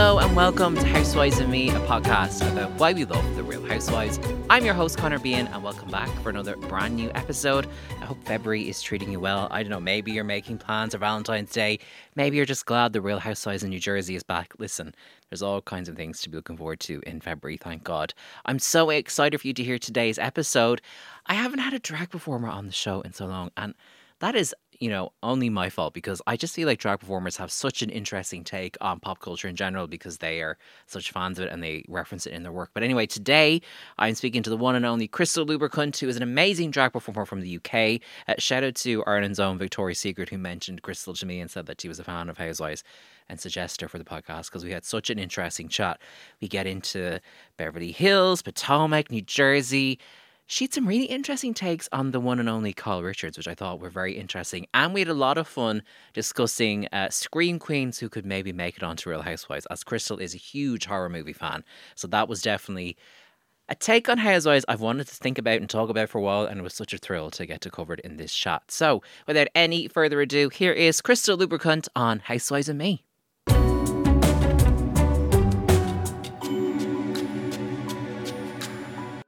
Hello and welcome to Housewives and Me, a podcast about why we love the Real Housewives. I'm your host Connor Behan, and welcome back for another brand new episode. I hope February is treating you well. I don't know, maybe you're making plans for Valentine's Day. Maybe you're just glad the Real Housewives in New Jersey is back. Listen, there's all kinds of things to be looking forward to in February, thank God. I'm so excited for you to hear today's episode. I haven't had a drag performer on the show in so long, and that is you know, only my fault because I just feel like drag performers have such an interesting take on pop culture in general because they are such fans of it and they reference it in their work. But anyway, today I'm speaking to the one and only Crystal Lubrikunt, who is an amazing drag performer from the UK. Uh, shout out to Ireland's own Victoria Secret, who mentioned Crystal to me and said that she was a fan of Housewives and suggested her for the podcast because we had such an interesting chat. We get into Beverly Hills, Potomac, New Jersey she had some really interesting takes on the one and only Kyle Richards, which I thought were very interesting. And we had a lot of fun discussing uh, Scream Queens who could maybe make it onto Real Housewives, as Crystal is a huge horror movie fan. So that was definitely a take on Housewives I've wanted to think about and talk about for a while, and it was such a thrill to get to cover it in this chat. So without any further ado, here is Crystal Lubrikunt on Housewives and Me.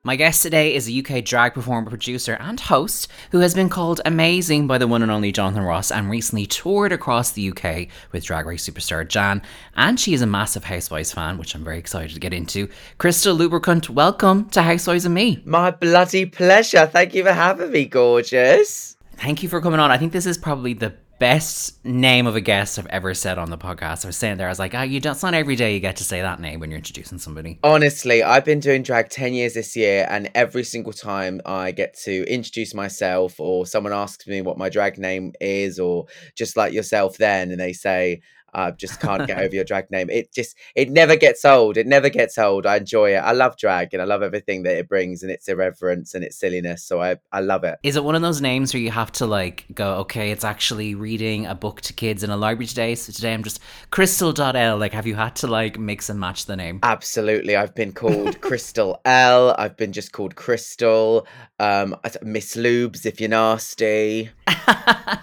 My guest today is a UK drag performer, producer, and host who has been called amazing by the one and only Jonathan Ross and recently toured across the UK with Drag Race superstar Jan. And she is a massive Housewives fan, which I'm very excited to get into. Crystal Lubrikunt, welcome to Housewives and Me. My bloody pleasure. Thank you for having me, gorgeous. Thank you for coming on. I think this is probably the best name of a guest I've ever said on the podcast. I was saying there, I was like, oh, you don't, it's not every day you get to say that name when you're introducing somebody. Honestly, I've been doing drag 10 years this year, and every single time I get to introduce myself, or someone asks me what my drag name is, or just like yourself, then, and they say, I just can't get over your drag name. It just it never gets old. It never gets old. I enjoy it. I love drag and I love everything that it brings and its irreverence and its silliness. So I I love it. Is it one of those names where you have to like go, okay, it's actually reading a book to kids in a library today. So today I'm just Crystal.l. Like have you had to like mix and match the name? Absolutely. I've been called Crystal L. I've been just called Crystal. Um Miss Lubes if you're nasty.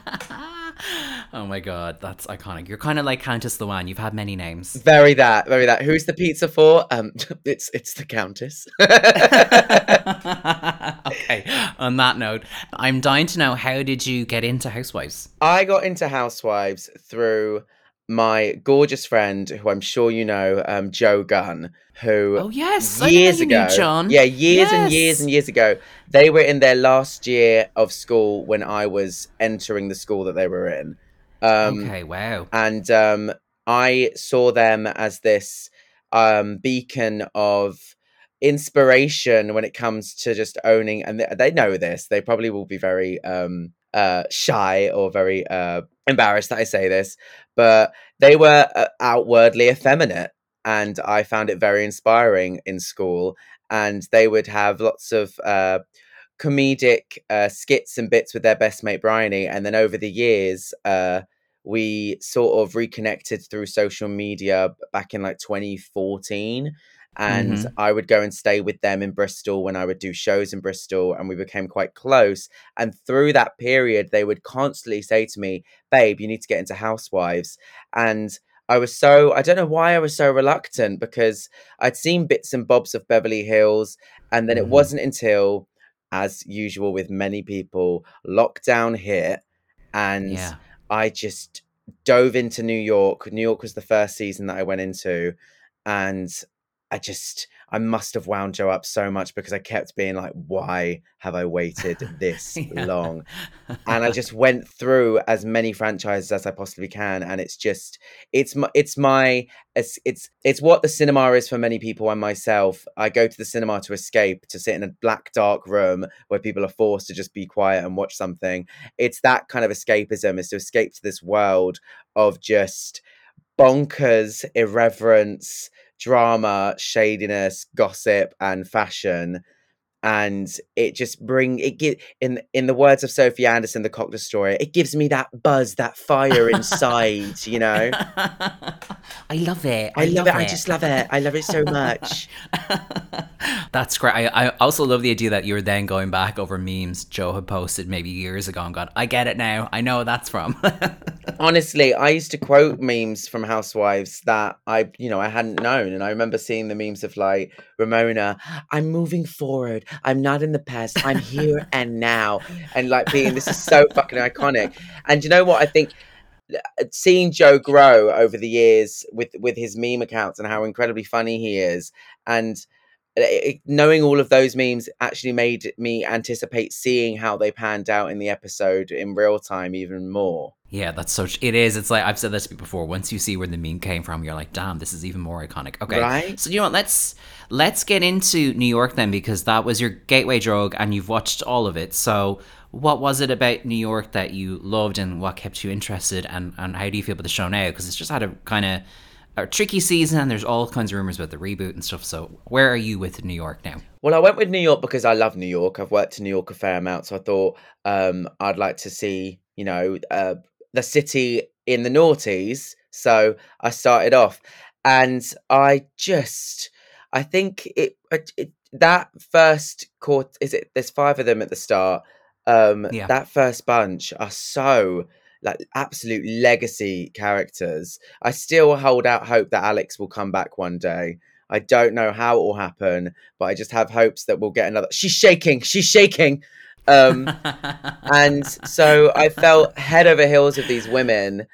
oh my god, that's iconic. You're kind of like Countess Luann. You've had many names. Very that, very that. Who's the pizza for? Um, it's it's the Countess. okay. On that note, I'm dying to know how did you get into Housewives? I got into Housewives through my gorgeous friend, who I'm sure you know, um, Joe Gunn, who oh yes, years ago, John, yeah, years yes. and years and years ago, they were in their last year of school when I was entering the school that they were in. Um, okay, wow. And um, I saw them as this um, beacon of inspiration when it comes to just owning, and they, they know this. They probably will be very um, uh, shy or very uh, embarrassed that I say this, but they were uh, outwardly effeminate. And I found it very inspiring in school. And they would have lots of uh, comedic uh, skits and bits with their best mate Bryony, and then over the years, uh, we sort of reconnected through social media back in like 2014. And mm-hmm. I would go and stay with them in Bristol when I would do shows in Bristol, and we became quite close. And through that period, they would constantly say to me, Babe, you need to get into Housewives. And I was so, I don't know why I was so reluctant because I'd seen bits and bobs of Beverly Hills. And then mm-hmm. it wasn't until as usual with many people, lockdown hit, and yeah. I just dove into New York. New York was the first season that I went into, and I just I must have wound Joe up so much because I kept being like, why have I waited this yeah. long? And I just went through as many franchises as I possibly can, and it's just it's my it's my it's it's it's what the cinema is for many people and myself. I go to the cinema to escape, to sit in a black dark room where people are forced to just be quiet and watch something. It's that kind of escapism, is to escape to this world of just bonkers irreverence drama, shadiness, gossip, and fashion. And it just bring it give in in the words of Sophie Anderson, the Cock Destroyer, it gives me that buzz, that fire inside, you know. I love it. I, I love, love it. it. I just love it. I love it so much. That's great. I, I also love the idea that you're then going back over memes Joe had posted maybe years ago and gone, I get it now. I know that's from. honestly, I used to quote memes from Housewives that I, you know, I hadn't known, and I remember seeing the memes of like Ramona, "I'm moving forward. I'm not in the past. I'm here and now," and like being this is so fucking iconic. And you know what? I think uh, seeing Joe grow over the years with with his meme accounts and how incredibly funny he is, and Uh, eh, eh, knowing all of those memes actually made me anticipate seeing how they panned out in the episode in real time even more. Yeah, that's so. It is. It's like I've said this before. Once you see where the meme came from, you're like, "Damn, this is even more iconic." Okay, right. So you know what? Let's let's get into New York then, because that was your gateway drug, and you've watched all of it. So, what was it about New York that you loved, and what kept you interested, and and how do you feel about the show now? Because it's just had a kind of a tricky season and there's all kinds of rumors about the reboot and stuff. So where are you with New York now? Well, I went with New York because I love New York. I've worked in New York a fair amount, so I thought um, I'd like to see, you know, uh, the city in the noughties. So I started off, and I just, I think it, it that first court is it. There's five of them at the start. Um, yeah. That first bunch are so like absolute legacy characters. I still hold out hope that Alex will come back one day. I don't know how it will happen, but I just have hopes that we'll get another. She's shaking. She's shaking. Um, and so I felt head over heels of these women,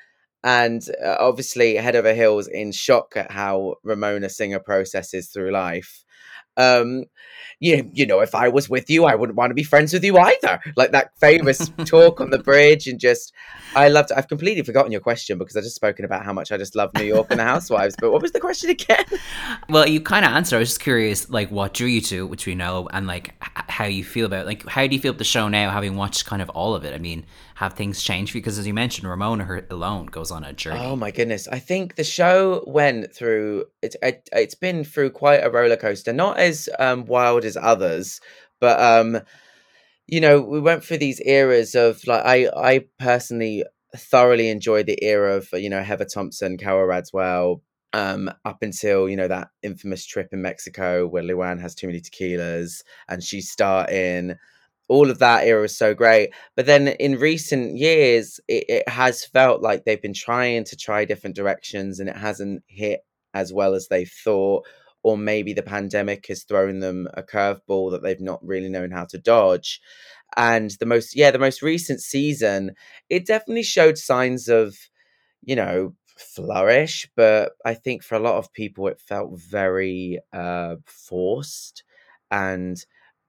and uh, obviously head over heels in shock at how Ramona Singer processes through life. Um, you, you know, if I was with you, I wouldn't want to be friends with you either. Like that famous talk on the bridge, and just, I loved. I've completely forgotten your question because I just spoken about how much I just love New York and the Housewives. But what was the question again? Well, you kind of answered. I was just curious, like what drew you to, which we know, and like how you feel about, it. like how do you feel about the show now, having watched kind of all of it? I mean, have things change Because as you mentioned, Ramona her alone goes on a journey. Oh my goodness! I think the show went through. It, it it's been through quite a roller coaster. Not as um, wild as others, but um, you know, we went through these eras of like I I personally thoroughly enjoyed the era of you know Heather Thomson Carole Radziwill, um, up until you know that infamous trip in Mexico where Luann has too many tequilas and she's starting all of that era was so great. But then in recent years, it, it, has felt like they've been trying to try different directions and it hasn't hit as well as they thought. Or maybe the pandemic has thrown them a curveball that they've not really known how to dodge. And the most, yeah, the most recent season, it definitely showed signs of, you know, flourish. But I think for a lot of people, it felt very uh, forced and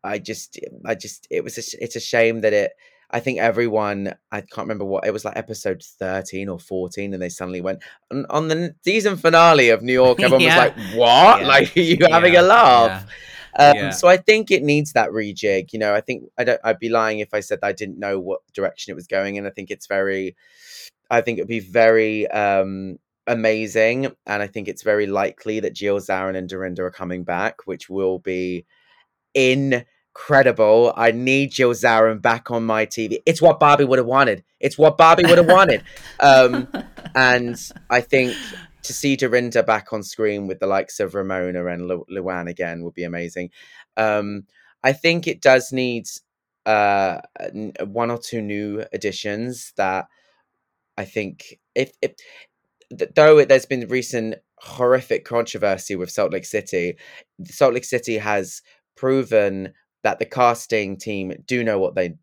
I just, I just, it was, a, it's a shame that it. I think everyone, I can't remember what it was like, episode thirteen or fourteen, and they suddenly went on, on the season finale of New York. Everyone yeah. was like, "What? Yeah. Like, are you yeah. having a laugh?" Um, so I think it needs that rejig. You know, I think I don't. I'd be lying if I said I didn't know what direction it was going, and I think it's very. I think it'd be very um, amazing, and I think it's very likely that Jill Zarin and Dorinda are coming back, which will be in incredible. I need Jill Zarin back on my TV. It's what Bobby would have wanted. It's what Bobby would have wanted. Um, and I think to see Dorinda back on screen with the likes of Ramona and Lu- Luann again would be amazing. Um, I think it does need uh, one or two new additions that I think if, if though there's been recent horrific controversy with Salt Lake City, Salt Lake City has proven that the casting team do know what they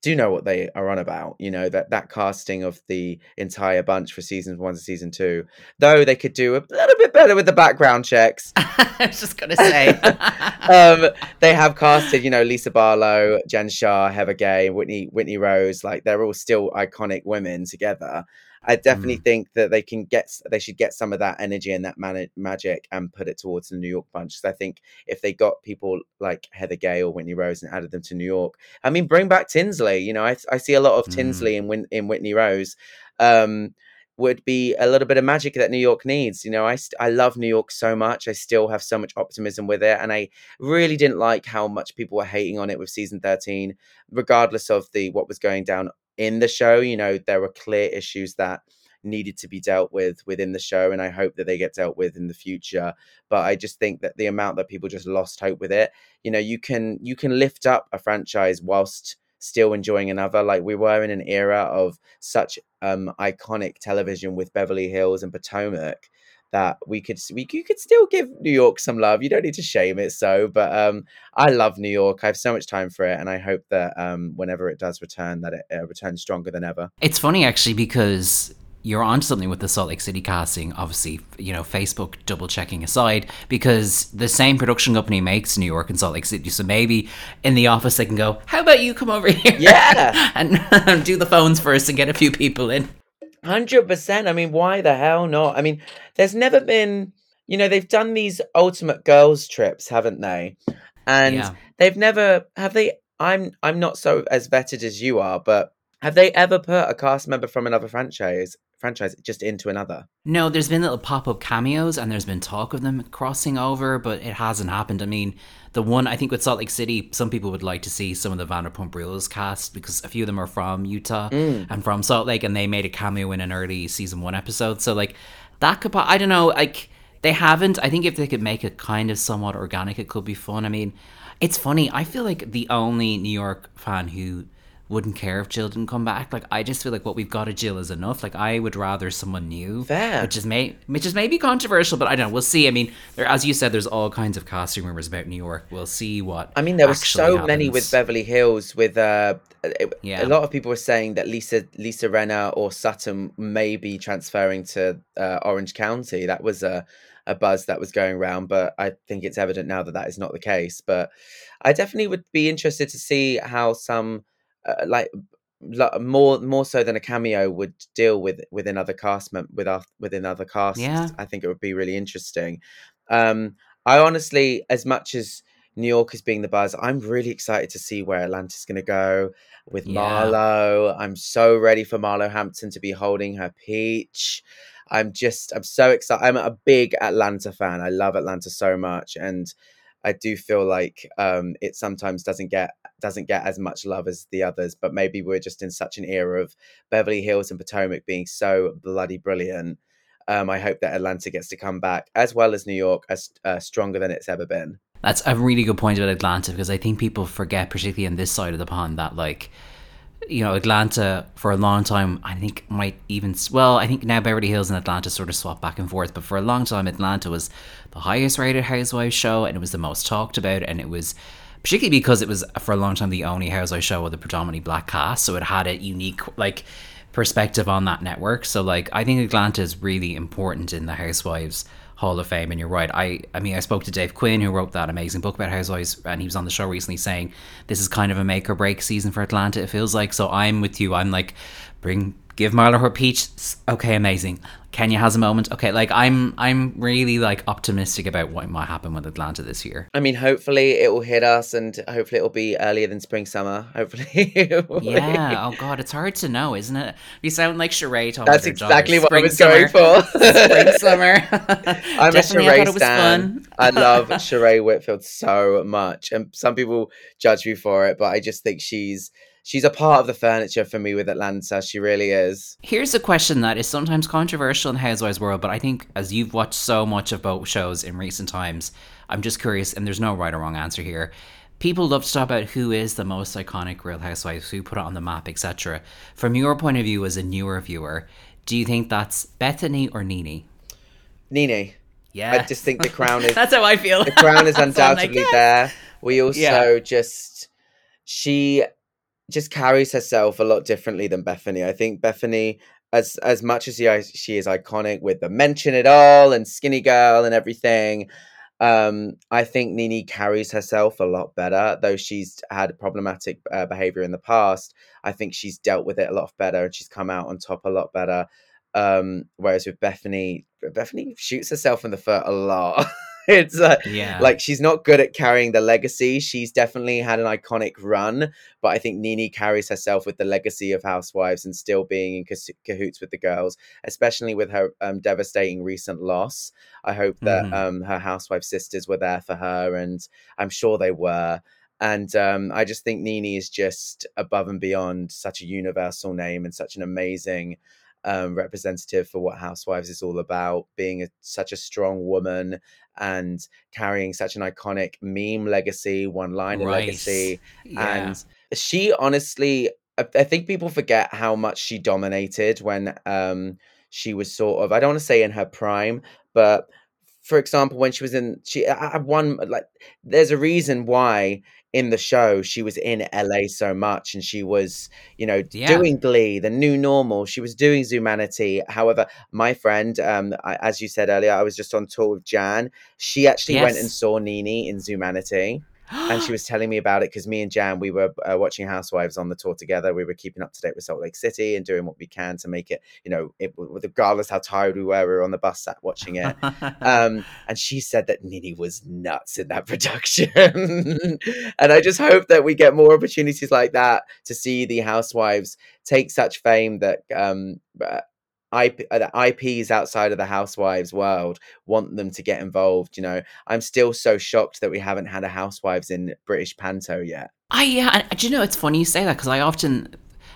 do know what they are on about you know that that casting of the entire bunch for seasons one to season two though they could do a little bit better with the background checks. I was just gonna say. Um, they have casted you know lisa barlow jen shah heather gay whitney whitney rose like they're all still iconic women together I definitely mm. think that they can get they should get some of that energy and that man- magic and put it towards the New York bunch. So I think if they got people like Heather Gay or Whitney Rose and added them to New York, I mean, bring back Tinsley. You know, I I see a lot of mm. Tinsley in Win- in Whitney Rose. Um, would be a little bit of magic that New York needs. You know, I, I love New York so much. I still have so much optimism with it. And I really didn't like how much people were hating on it with season 13, regardless of the what was going down in the show. You know, there were clear issues that needed to be dealt with within the show and I hope that they get dealt with in the future but I just think that the amount that people just lost hope with it you know you can you can lift up a franchise whilst still enjoying another. Like we were in an era of such um iconic television with Beverly Hills and Potomac that we could we you could still give New York some love. You don't need to shame it so, but um I love New York. I have so much time for it and I hope that um whenever it does return that it uh, returns stronger than ever. It's funny actually because you're on something with the Salt Lake City casting, obviously, you know, Facebook double checking aside, because the same production company makes New York and Salt Lake City. So maybe in the office they can go, How about you come over here? Yeah. and do the phones first and get a few people in. Hundred percent. I mean, why the hell not? I mean, there's never been, you know, they've done these ultimate girls trips, haven't they? And Yeah. they've never have they. I'm I'm not so as vetted as you are, but have they ever put a cast member from another franchise franchise just into another? No, there's been little pop up cameos and there's been talk of them crossing over, but it hasn't happened. I mean, the one I think with Salt Lake City, some people would like to see some of the Vanderpump Rules cast because a few of them are from Utah mm. and from Salt Lake, and they made a cameo in an early season one episode. So like that could, I don't know, like they haven't. I think if they could make it kind of somewhat organic, it could be fun. I mean, it's funny. I feel like the only New York fan who wouldn't care if Jill didn't come back. Like I just feel like what we've got of Jill is enough. Like I would rather someone new, Fair. which is may which is maybe controversial, but I don't know. We'll see. I mean, there, as you said, there's all kinds of casting rumors about New York. We'll see what. I mean, there were so many with. Beverly Hills. With uh, it- Yeah. a lot of people were saying that Lisa Lisa Rinna or Sutton may be transferring to uh, Orange County. That was a a buzz that was going around, but I think it's evident now that that is not the case. But I definitely would be interested to see how some uh, like more more so than a cameo would deal with within other cast with our, within other casts. Yeah. I think it would be really interesting. Um, I honestly, as much as New York is being the buzz, I'm really excited to see where Atlanta's going to go with Yeah. Marlo. I'm so ready for Marlo Hampton to be holding her peach. I'm just, I'm so excited. I'm a big Atlanta fan. I love Atlanta so much, and I do feel like um, it sometimes doesn't get doesn't get as much love as the others. But maybe we're just in such an era of Beverly Hills and Potomac being so bloody brilliant. Um, I hope that Atlanta gets to come back as well as New York as uh, stronger than it's ever been. That's a really good point about Atlanta because I think people forget, particularly on this side of the pond, that like, you know, Atlanta for a long time, I think might even well, I think now Beverly Hills and Atlanta sort of swap back and forth, but for a long time, Atlanta was the highest rated Housewives show and it was the most talked about, and it was particularly because it was for a long time the only Housewives show with a predominantly black cast, so it had a unique like perspective on that network. So like I think Atlanta is really important in the Housewives Hall of Fame and you're right. I I mean I spoke to Dave Quinn who wrote that amazing book about Housewives and he was on the show recently saying this is kind of a make or break season for Atlanta it feels like. So I'm with you. I'm like bring give Marla her peach. Okay, amazing. Kenya has a moment. Okay, like I'm I'm really like optimistic about what might happen with Atlanta this year. I mean, hopefully it will hit us, and hopefully it will be earlier than spring summer. Hopefully, it will be. Yeah. Oh God, it's hard to know, isn't it? You sound like Sheree. talking That's exactly what I was Spring, going for. Spring summer. I'm Definitely, a I Sheree thought it was stan. I love Sheree Whitfield so much, and some people judge me for it, but I just think she's she's a part of the furniture for me with Atlanta. She really is. Here's a question that is sometimes controversial in the Housewives world, but I think as you've watched so much of both shows in recent times, I'm just curious, and there's no right or wrong answer here. People love to talk about who is the most iconic Real Housewives, who put it on the map, etc. From your point of view as a newer viewer, do you think that's Bethany or Nene? Nene, Yeah, I just think the crown is that's how I feel. the crown is I'm like, undoubtedly there. We also Yeah. just she just carries herself a lot differently than Bethany. I think Bethany, as as much as she, she is iconic with the mention it all and skinny girl and everything, um, I think Nene carries herself a lot better. Though she's had problematic uh, behavior in the past, I think she's dealt with it a lot better and she's come out on top a lot better. Um, whereas with Bethany, Bethany shoots herself in the foot a lot. it's uh, Yeah, like she's not good at carrying the legacy. She's definitely had an iconic run, but I think Nene carries herself with the legacy of Housewives and still being in cahoots with the girls, especially with her um, devastating recent loss. I hope that Mhm. um, her housewife sisters were there for her, and I'm sure they were. And um, I just think Nene is just above and beyond such a universal name and such an amazing um, representative for what Housewives is all about, being a, such a strong woman and carrying such an iconic meme legacy, one liner Right. legacy, yeah. and she honestly, I, I think people forget how much she dominated when um she was sort of I don't want to say in her prime, but for example, when she was in she I one like there's a reason why in the show she was in LA so much and she was, you know, Yeah. doing Glee, the new normal. She was doing Zumanity. However, my friend, um, I, as you said earlier, I was just on tour with Jan. She actually went and saw Nene in Zumanity and she was telling me about it because me and Jan we were uh, watching Housewives on the tour together. We were keeping up to date with Salt Lake City and doing what we can to make it, you know, it, regardless how tired we were, we were on the bus sat watching it. Um, and she said that Nene was nuts in that production, and I just hope that we get more opportunities like that to see the Housewives take such fame that um, uh, IP, uh, the IPs outside of the Housewives world want them to get involved. You know, I'm still so shocked that we haven't had a Housewives in British Panto yet. I yeah, and do you know it's funny you say that because I often,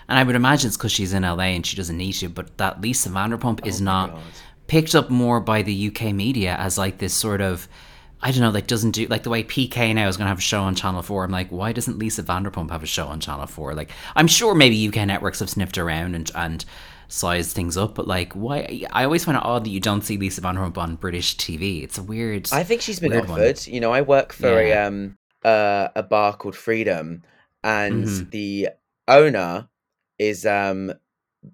and I would imagine it's because she's in LA and she doesn't need to, but that Lisa Vanderpump is Oh my not God. picked up more by the UK media as like this sort of. I don't know, like doesn't do like the way PK now is going to have a show on Channel Four. I'm like, why doesn't Lisa Vanderpump have a show on Channel Four? Like, I'm sure maybe UK networks have sniffed around and and sized things up, but like, why? I always find it odd that you don't see Lisa Vanderpump on British TV. It's a weird. I think she's been Weird one. offered. You know, I work for Yeah. a um uh, a bar called Freedom, and Mhm. the owner is um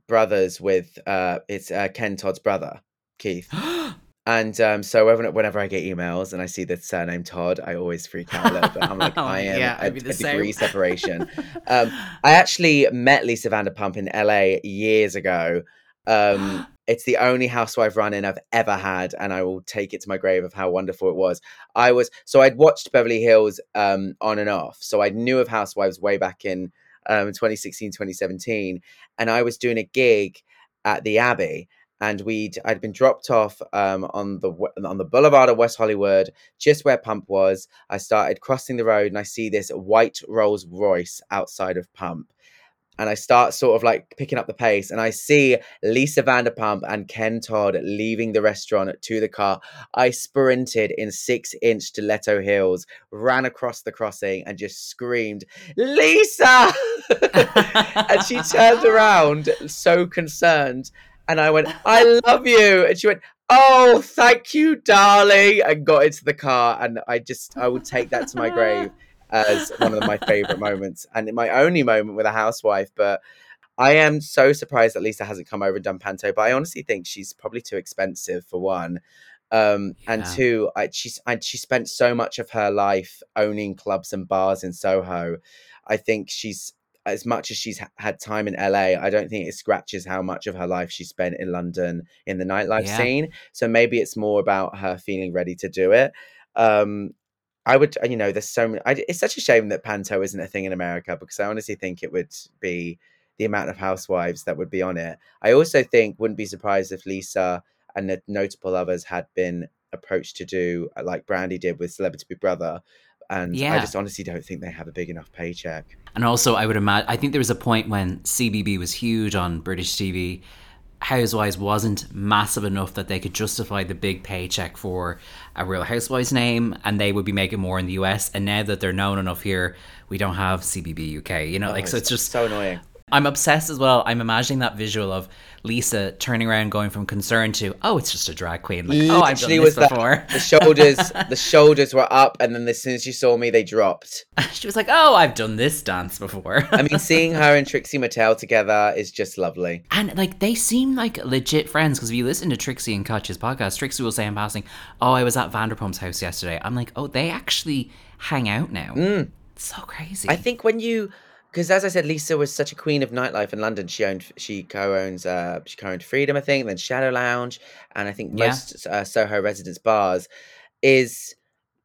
brothers with uh it's uh, Ken Todd's brother Keith. And um, so whenever, whenever I get emails and I see the surname Todd, I always freak out a little bit. I'm like, I am Yeah, a, I'd be the a degree separation. Um, I actually met Lisa Vanderpump in LA years ago. Um, it's the only housewife run-in I've ever had, and I will take it to my grave of how wonderful it was. I was so I'd watched Beverly Hills um, on and off, so I knew of Housewives way back in um, 2016, 2017, and I was doing a gig at the Abbey, and we'd I'd been dropped off um, on the on the boulevard of West Hollywood, just where Pump was. I started crossing the road, and I see this white Rolls Royce outside of Pump. And I start sort of like picking up the pace, and I see Lisa Vanderpump and Ken Todd leaving the restaurant to the car. I sprinted in six inch stiletto heels, ran across the crossing, and just screamed, Lisa! and she turned around so concerned, and I went, I love you. And she went, Oh, thank you, darling, and got into the car. And I just, I would take that to my grave as one of my favorite moments and my only moment with a housewife. But I am so surprised that Lisa hasn't come over and done Panto. But I honestly think she's probably too expensive for one. Um, and two, I, she's I, she spent so much of her life owning clubs and bars in Soho. I think she's as much as she's ha- had time in LA. I don't think it scratches how much of her life she spent in London in the nightlife Yeah. scene. So maybe it's more about her feeling ready to do it. Um, I would, you know, there's so many. I, it's such a shame that Panto isn't a thing in America because I honestly think it would be the amount of housewives that would be on it. I also think wouldn't be surprised if Lisa and the notable others had been approached to do uh, like Brandi did with Celebrity Big Brother. And yeah. I just honestly don't think they have a big enough paycheck. And also, I would imagine, I think there was a point when CBB was huge on British TV. Housewives wasn't massive enough that they could justify the big paycheck for a Real Housewives name, and they would be making more in the US. And now that they're known enough here, we don't have CBB UK. You know, like Oh, so it's just so annoying. I'm obsessed as well. I'm imagining that visual of Lisa turning around, going from concern to, oh, it's just a drag queen. Like, oh, I've done this before. The shoulders, the shoulders were up, and then as soon as she saw me, they dropped. she was like, oh, I've done this dance before. I mean, seeing her and Trixie Mattel together is just lovely. And like they seem like legit friends because if you listen to Trixie and Kutch's podcast, Trixie will say in passing, "Oh, I was at Vanderpump's house yesterday." I'm like, "Oh, they actually hang out now." Mm. It's so crazy. I think when you, because as I said, Lisa was such a queen of nightlife in London. She owned, she co-owns, uh, she co-owned Freedom, I think, then Shadow Lounge, and I think Yeah. most uh, Soho residence bars. Is,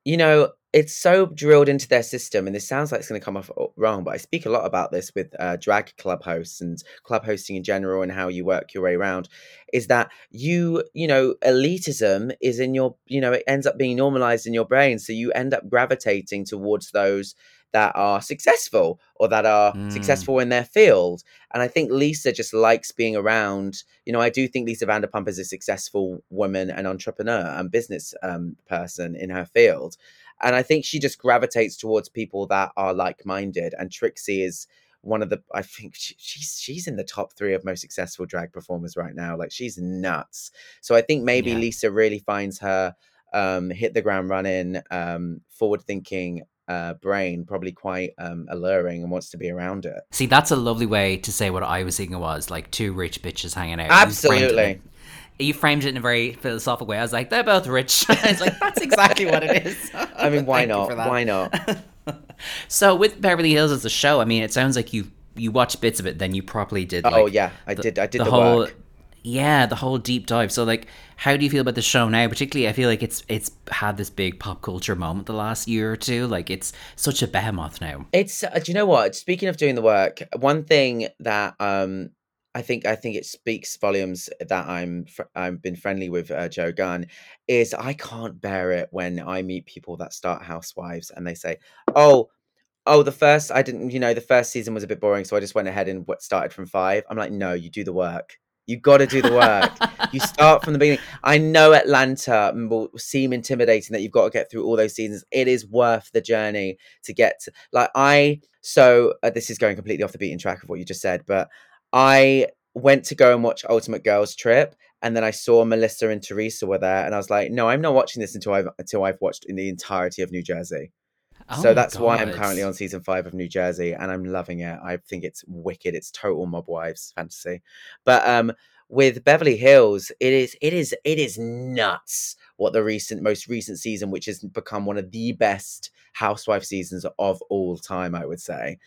you know, it's so drilled into their system, and this sounds like it's going to come off wrong, but I speak a lot about this with uh, drag club hosts and club hosting in general, and how you work your way around. Is that you, you know, elitism is in your, you know, it ends up being normalized in your brain, so you end up gravitating towards those that are successful or that are Mm. successful in their field. And I think Lisa just likes being around. You know, I do think Lisa Vanderpump is a successful woman and entrepreneur and business um, person in her field. and I think she just gravitates towards people that are like minded. And Trixie is one of the I think she, she's she's in the top three of most successful drag performers right now. Like she's nuts. So I think maybe Yeah. Lisa really finds her um, hit the ground running, um, forward thinking uh, brain probably quite um, alluring and wants to be around it. See, that's a lovely way to say what I was thinking was like two rich bitches hanging out. You framed it Absolutely. You framed it in a very philosophical way. I was like, they're both rich. it's like, that's exactly what it is. I mean, why not? Why not? So with Beverly Hills as a show, I mean, it sounds like you you watched bits of it, then you properly did. oh yeah, I did. I did the, whole work. Yeah the whole deep dive so like how do you feel about the show now particularly i feel like it's it's had this big pop culture moment the last year or two like it's such a behemoth now It's. Uh, do you know what? Speaking of doing the work, one thing that um I think I think it speaks volumes that I'm fr- I've been friendly with uh, Joe Gunn is I can't bear it when I meet people that start Housewives and they say, "Oh, oh, the first I didn't, you know, the first season was a bit boring, so I just went ahead and started from five. I'm like, no, you do the work. You got to do the work. you start from the beginning. I know Atlanta will seem intimidating that you've got to get through all those seasons. It is worth the journey to get to, like I. So uh, this is going completely off the beaten track of what you just said, but I went to go and watch Ultimate Girls Trip, and then I saw Melissa and Teresa were there, and I was like, no, I'm not watching this until I've until I've watched in the entirety of New Jersey. Oh so my that's why I'm currently on season five of New Jersey, and I'm loving it. I think it's wicked. It's total mob wives fantasy. But um, with Beverly Hills, it is it is it is nuts what the recent most recent season, which has become one of the best housewife seasons of all time, I would say.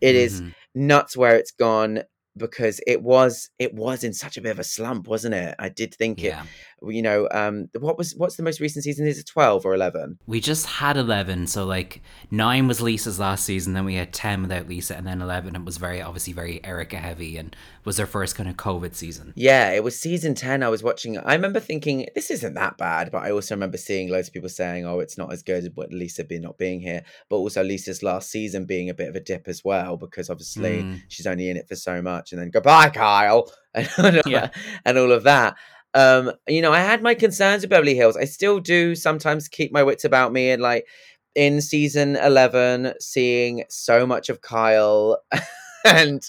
It is Mhm. nuts where it's gone because it was it was in such a bit of a slump, wasn't it? I did think yeah it. You know, um, what was what's the most recent season? Is it twelve or eleven? we just had 11 so like 9 was lisa's last season then we had 10 without lisa and then 11 it was very obviously very erika heavy and was their first kind of covid season Yeah, it was season 10. I was watching. I remember thinking, this isn't that bad. But I also remember seeing loads of people saying, oh, it's not as good with Lisa being not being here. But also Lisa's last season being a bit of a dip as well, because obviously Mm. she's only in it for so much. And then goodbye, Kyle. And, Yeah. and all of that. Um, you know, I had my concerns with Beverly Hills. I still do sometimes keep my wits about me. And like in season 11, seeing so much of Kyle. and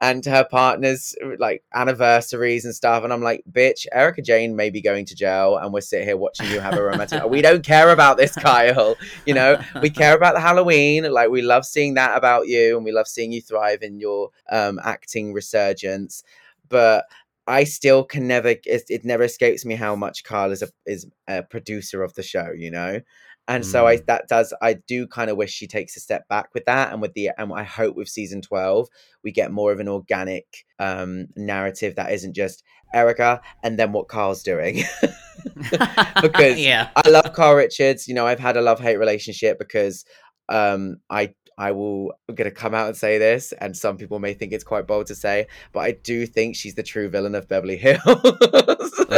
and her partner's like anniversaries and stuff and i'm like bitch erika jayne may be going to jail and we're sitting here watching you have a romantic we don't care about this kyle you know we care about the halloween like we love seeing that about you and we love seeing you thrive in your um acting resurgence but I still can never. It, it never escapes me how much Kyle is a is a producer of the show, you know, and so I Mm. that does I do kind of wish she takes a step back with that, and with the and I hope with season twelve we get more of an organic um narrative that isn't just Erika and then what Kyle's doing. Because- yeah I love Kyle Richards. You know, I've had a love hate relationship because um I I will I'm gonna come out and say this, and some people may think it's quite bold to say, but I do think she's the true villain of Beverly Hills.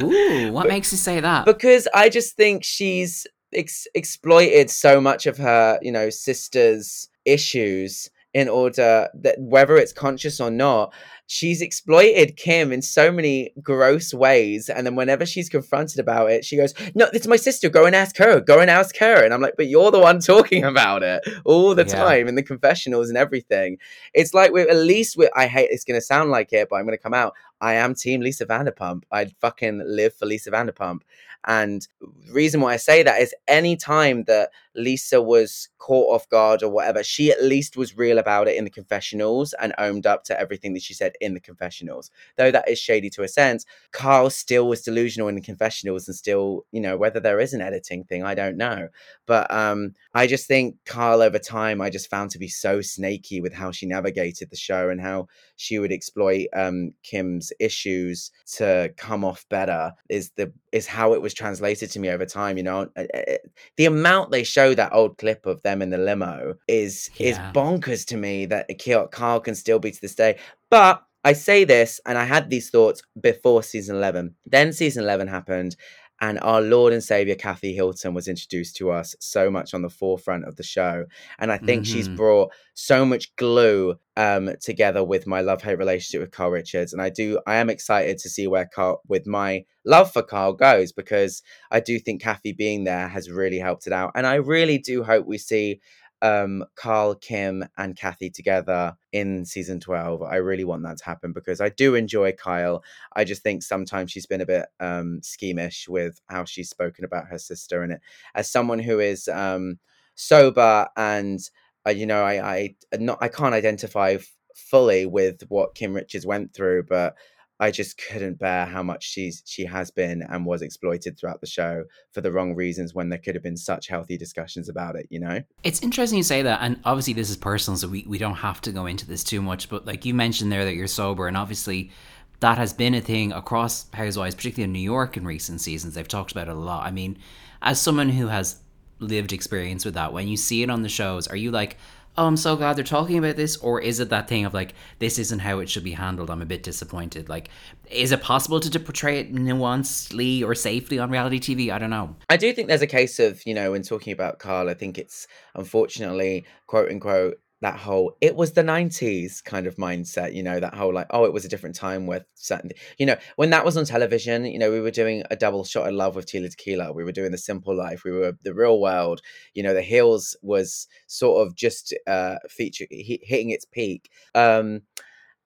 Ooh, what But- makes you say that because I just think she's ex- exploited so much of her, you know, sister's issues in order that whether it's conscious or not, she's exploited Kim in so many gross ways. And then whenever she's confronted about it, she goes, No, it's my sister. Go and ask her. Go and ask her. And I'm like, But you're the one talking about it all the Yeah. time in the confessionals and everything. It's like we're at least we're, I hate it's gonna sound like it, but I'm gonna come out. I am team Lisa Vanderpump. I'd fucking live for Lisa Vanderpump. And the reason why I say that is any time that Lisa was caught off guard or whatever, she at least was real about it in the confessionals and owned up to everything that she said in the confessionals. Though that is shady to a sense, Kyle still was delusional in the confessionals and still, you know, whether there is an editing thing, I don't know. But um, I just think Kyle over time, I just found to be so snaky with how she navigated the show and how she would exploit um, Kim's issues to come off better is the is how it was translated to me over time. You know, Uh, uh, the amount they show that old clip of them in the limo is is bonkers to me that Kyle can still be to this day. But I say this, and I had these thoughts before season eleven. Then season eleven happened. And our Lord and Savior Kathy Hilton was introduced to us so much on the forefront of the show. And I think mm-hmm. she's brought so much glue um, together with my love hate relationship with Kyle Richards. And I do, I am excited to see where Kyle, with my love for Kyle goes, because I do think Kathy being there has really helped it out. And I really do hope we see um, Kyle, Kim, and Kathy together in season 12. I really want that to happen because I do enjoy Kyle. I just think sometimes she's been a bit um, schemish with how she's spoken about her sister. And as someone who is um, sober and, uh, you know, I, I, not, I can't identify fully with what Kim Richards went through, but I just couldn't bear how much she's she has been and was exploited throughout the show for the wrong reasons when there could have been such healthy discussions about it, you know? It's interesting you say that, and obviously this is personal, so we, we don't have to go into this too much, but like you mentioned there that you're sober, and obviously that has been a thing across Housewives, particularly in New York in recent seasons. They've talked about it a lot. I mean, as someone who has lived experience with that, when you see it on the shows, are you like, oh, I'm so glad they're talking about this? Or is it that thing of like, this isn't how it should be handled? I'm a bit disappointed. Like, is it possible to, to portray it nuancedly or safely on reality TV? I don't know. I do think there's a case of, you know, when talking about Kyle, I think it's unfortunately, quote unquote, that whole it was the 90s kind of mindset you know that whole like oh it was a different time with certain you know when that was on television you know we were doing a double shot of love with Tila Tequila. We were doing the simple life. We were the real world. You know the hills was sort of just uh feature hitting its peak um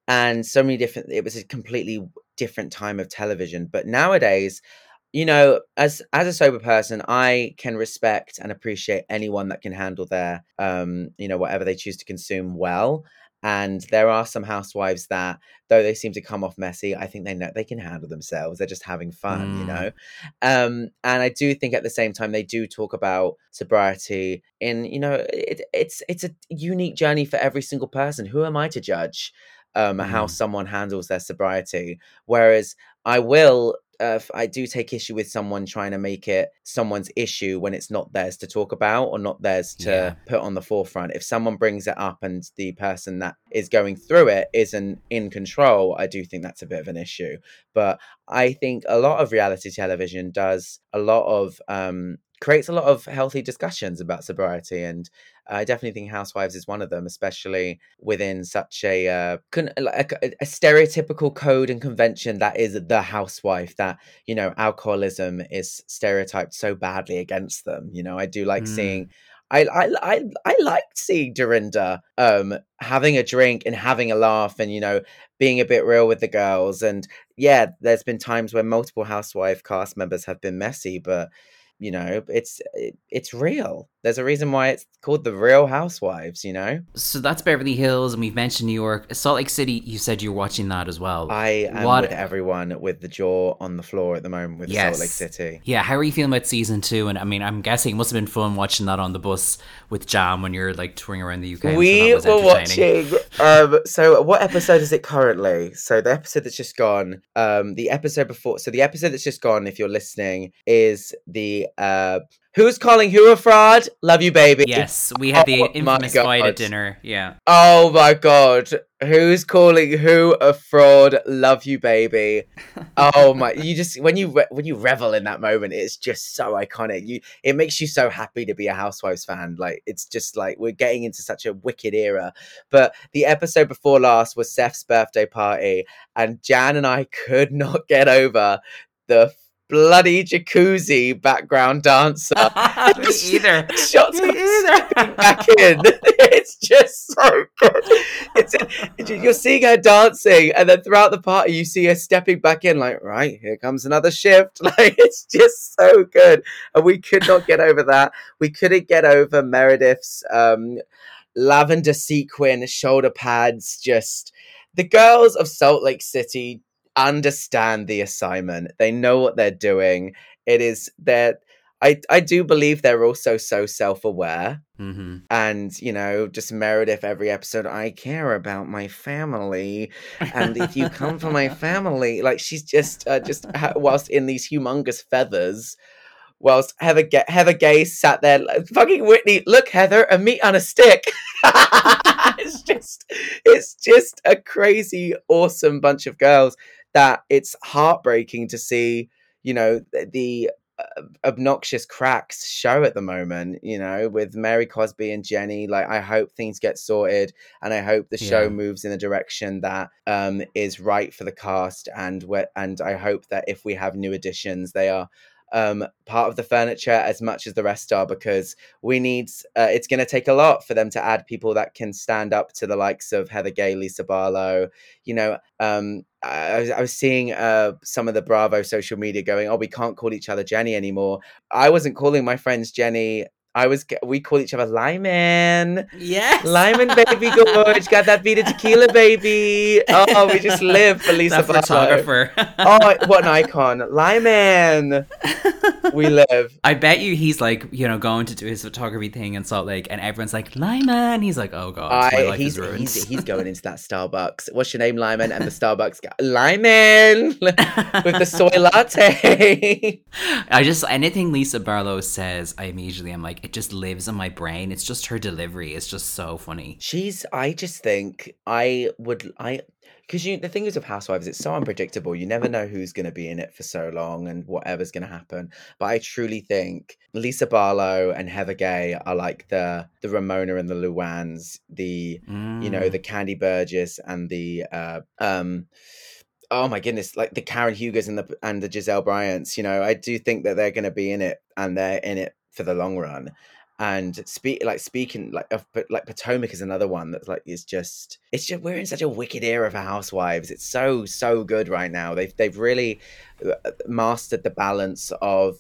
and so many different it was a completely different time of television. But nowadays you know as as a sober person i can respect and appreciate anyone that can handle their um you know whatever they choose to consume well. And there are some housewives that though they seem to come off messy i think they know they can handle themselves. They're just having fun mm. you know? Um and i do think at the same time they do talk about sobriety in you know it, it's it's a unique journey for every single person. Who am i to judge um, mm. how someone handles their sobriety. Whereas I will uh, I do take issue with someone trying to make it someone's issue when it's not theirs to talk about or not theirs to yeah. put on the forefront. If someone brings it up and the person that is going through it isn't in control, I do think that's a bit of an issue. But I think a lot of reality television does a lot of um, creates a lot of healthy discussions about sobriety and I definitely think Housewives is one of them, especially within such a, uh, con- a, a stereotypical code and convention that is the housewife. That you know, alcoholism is stereotyped so badly against them. You know, I do like mm. seeing. I, I I I liked seeing Dorinda um having a drink and having a laugh and you know being a bit real with the girls and yeah there's been times where multiple housewife cast members have been messy but you know it's it's real. There's a reason why it's called the real housewives you know? So that's beverly hills and we've mentioned new york. Salt lake city you said you're watching that as well. I am what... with everyone with the jaw on the floor at the moment with yes. salt lake city. Yeah how are you feeling about season two? And i mean i'm guessing it must have been fun watching that on the bus with Jan when you're like touring around the uk we were watching um so what episode is it currently? So the episode that's just gone um the episode before so the episode that's just gone if you're listening is the uh, who's calling who a fraud? Love you, baby. Yes, we had the oh, infamous fight at dinner. Yeah. Oh my god, who's calling who a fraud? Love you, baby. oh my, you just when you re- when you revel in that moment, it's just so iconic. You it makes you so happy to be a Housewives fan. Like it's just like we're getting into such a wicked era. But the episode before last was Seth's birthday party, and Jan and I could not get over the bloody jacuzzi background dancer. Me either. Shots either. back in. It's just so good. It's you're seeing her dancing, and then throughout the party, you see her stepping back in, like, right, here comes another shift. Like it's just so good, and we could not get over that. We couldn't get over Meredith's um, lavender sequin shoulder pads. Just the girls of Salt Lake City understand the assignment. They know what they're doing. It is that I I do believe they're also so self aware. Mm-hmm. And you know, just Meredith every episode. I care about my family, and if you come for my family, like she's just uh, just whilst in these humongous feathers. Whilst Heather, Ga- Heather Gay sat there, like, fucking Whitney, look, Heather, a meat on a stick. it's just, it's just a crazy, awesome bunch of girls that it's heartbreaking to see, you know, the uh, obnoxious cracks show at the moment, you know, with Mary Cosby and Jenny. Like, I hope things get sorted and I hope the show Yeah. moves in a direction that um, is right for the cast. And, and I hope that if we have new additions, they are um, part of the furniture as much as the rest are because we need uh, it's going to take a lot for them to add people that can stand up to the likes of Heather Gay, Lisa Barlow. You know, um, I, was- I was seeing uh, some of the Bravo social media going, "Oh, we can't call each other Jenny anymore." I wasn't calling my friends Jenny. I was we call each other Lyman. Yes. Lyman, baby, gorge, got that beat of tequila, baby. Oh, we just live for Lisa that Barlow. photographer. Oh, what an icon, Lyman. We live. I bet you he's like, you know, going to do his photography thing in Salt Lake, and everyone's like, Lyman. He's like, oh god, my life he's, is ruined. he's he's going into that Starbucks. What's your name, Lyman? And the Starbucks guy, Lyman, with the soy latte. I just anything Lisa Barlow says, I immediately am like, it just lives in my brain. It's just her delivery. It's just so funny. She's. I just think I would. I because you. The thing is with Housewives, it's so unpredictable. You never know who's going to be in it for so long and whatever's going to happen. But I truly think Lisa Barlow and Heather Gay are like the the Ramona and the Luanns, the you know Mm. the Kandi Burruss and the uh, um oh my goodness like the Karen Hugers and the and the Gizelle Bryants you know I do think that they're going to be in it and they're in it for the long run. And speak like speaking like of but like Potomac is another one that's like is just it's just we're in such a wicked era for housewives. It's so so good right now. They've they've really uh, mastered the balance of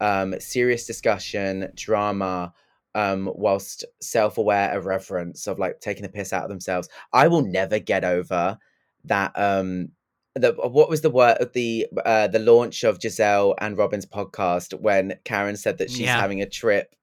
um serious discussion drama um whilst self-aware irreverence of like taking the piss out of themselves. I will never get over that um the what was the word the uh the launch of gizelle and robyn's podcast when karen said that she's Yeah. having a trip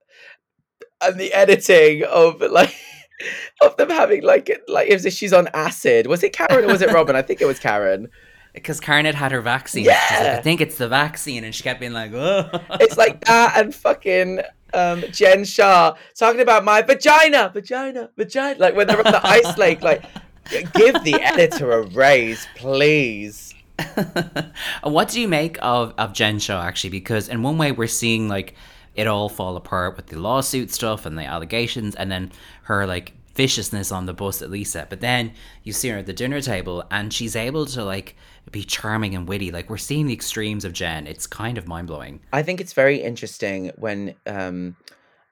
and the editing of like of them having like it like if she's on acid was it karen or was it robyn i think it was karen Because Karen had had her vaccine. She's like, Yeah. I think it's the vaccine. And she kept being like, oh. it's like that and fucking um Jen Shah talking about my vagina, vagina, vagina. Like when they're on the ice lake, like give the editor a raise, please. What do you make of, of Jen Shah, actually? Because in one way, we're seeing like it all fall apart with the lawsuit stuff and the allegations, and then her like viciousness on the bus at Lisa. But then you see her at the dinner table, and she's able to like be charming and witty. Like we're seeing the extremes of Jen. It's kind of mind blowing. I think it's very interesting when um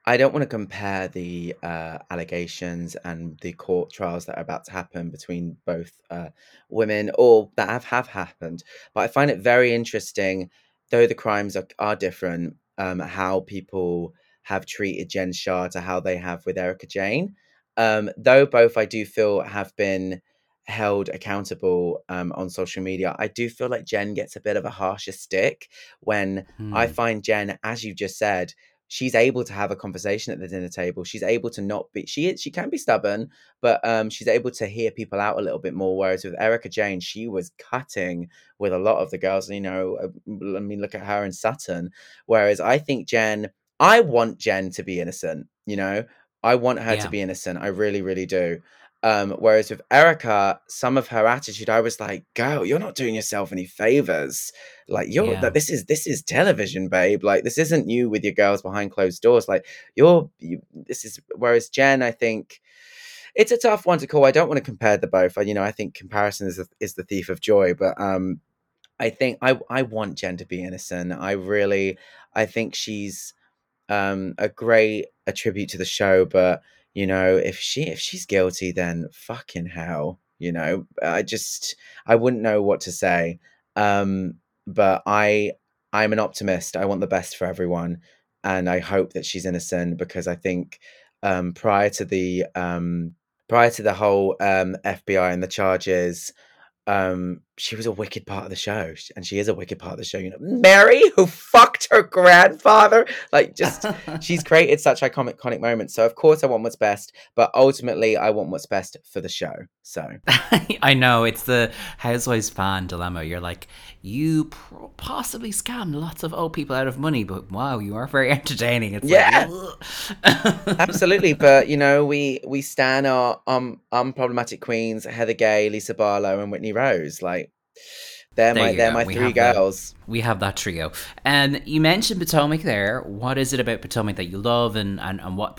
I don't want to compare the uh, allegations and the court trials that are about to happen between both uh, women or that have, have happened, but I find it very interesting, though the crimes are, are different, um, how people have treated Jen Shah to how they have with Erika Jayne. Um, though both I do feel have been held accountable um, on social media, I do feel like Jen gets a bit of a harsher stick when I Hmm. find Jen, as you just said, she's able to have a conversation at the dinner table. She's able to not be she is she can be stubborn, but um she's able to hear people out a little bit more. Whereas with Erika Jayne, she was cutting with a lot of the girls. You know, uh, I mean, look at her and Sutton. Whereas I think Jen, I want Jen to be innocent. You know, I want her Yeah. to be innocent. I really, really do. Um, whereas with Erika, some of her attitude, I was like, "Girl, you're not doing yourself any favors. Like, you're Yeah. this is this is television, babe. Like, this isn't you with your girls behind closed doors. Like, you're you, this is." Whereas Jen, I think it's a tough one to call. I don't want to compare the both. I- You know, I think comparison is the, is the thief of joy, but um, I think I I want Jen to be innocent. I really I think she's um a great attribute to the show, but you know, if she if she's guilty, then fucking hell, you know. I just I wouldn't know what to say. Um, but I I'm an optimist. I want the best for everyone, and I hope that she's innocent because I think um prior to the um prior to the whole um FBI and the charges um she was a wicked part of the show. And she is a wicked part of the show you know. Mary who fucked her grandfather. Like just she's created such iconic iconic moments. So of course i want what's best but ultimately i want what's best for the show. So. I know. It's the Housewives fan dilemma. You're like, you pro- possibly scammed lots of old people out of money, but wow, you are very entertaining. It's Yeah. like, absolutely. But you know we we stand our um unproblematic queens heather gay lisa barlow and whitney rose. Like They're There my they're go. my We three girls. We have that trio. And you mentioned Potomac there. What is it about Potomac that you love and, and, and what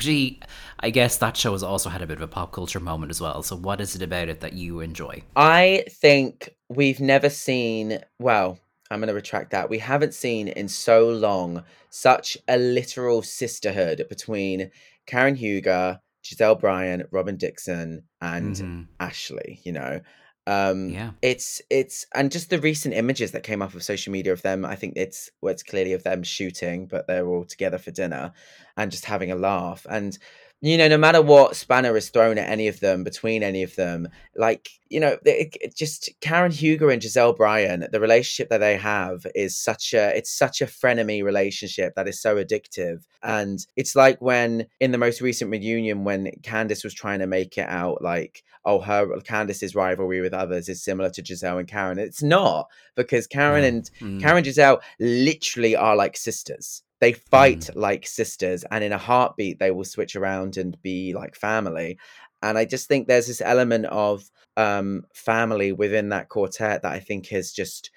I guess that show has also had a bit of a pop culture moment as well. So what is it about it that you enjoy? I think we've never seen, well, I'm going to retract that. We haven't seen in so long such a literal sisterhood between Karen Huger, Gizelle Bryan, Robyn Dixon, and Mhm. Ashley, you know. Um Yeah. it's it's and just the recent images that came off of social media of them, I think it's well, it's clearly of them shooting, but they're all together for dinner and just having a laugh. And you know, no matter what spanner is thrown at any of them, between any of them, like you know, it, it just Karen Huger and Gizelle Bryan, the relationship that they have is such a it's such a frenemy relationship that is so addictive, and it's like when in the most recent reunion when Candiace was trying to make it out like oh her Candiace's rivalry with others is similar to Gizelle and Karen. It's not because Karen and Mm. Karen and Gizelle literally are like sisters. They fight like sisters, and in a heartbeat, they will switch around and be like family. And I just think there's this element of um, family within that quartet that I think is just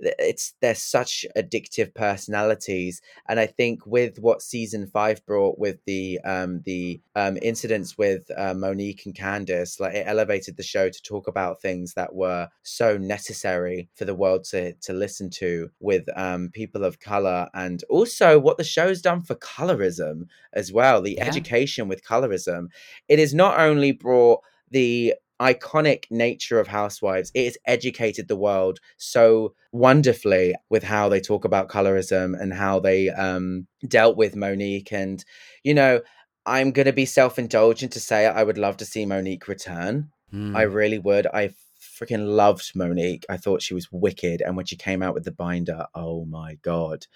it's they're such addictive personalities and i think with what season five brought with the um the um incidents with uh, monique and candiace like it elevated the show to talk about things that were so necessary for the world to to listen to with um people of color and also what the show's done for colorism as well the Yeah. education with colorism it has not only brought the iconic nature of housewives it has educated the world so wonderfully with how they talk about colorism and how they um dealt with monique and you know i'm going to be self-indulgent to say i would love to see monique return Mm. I really would. I freaking loved Monique. I thought she was wicked. And when she came out with the binder, oh my God.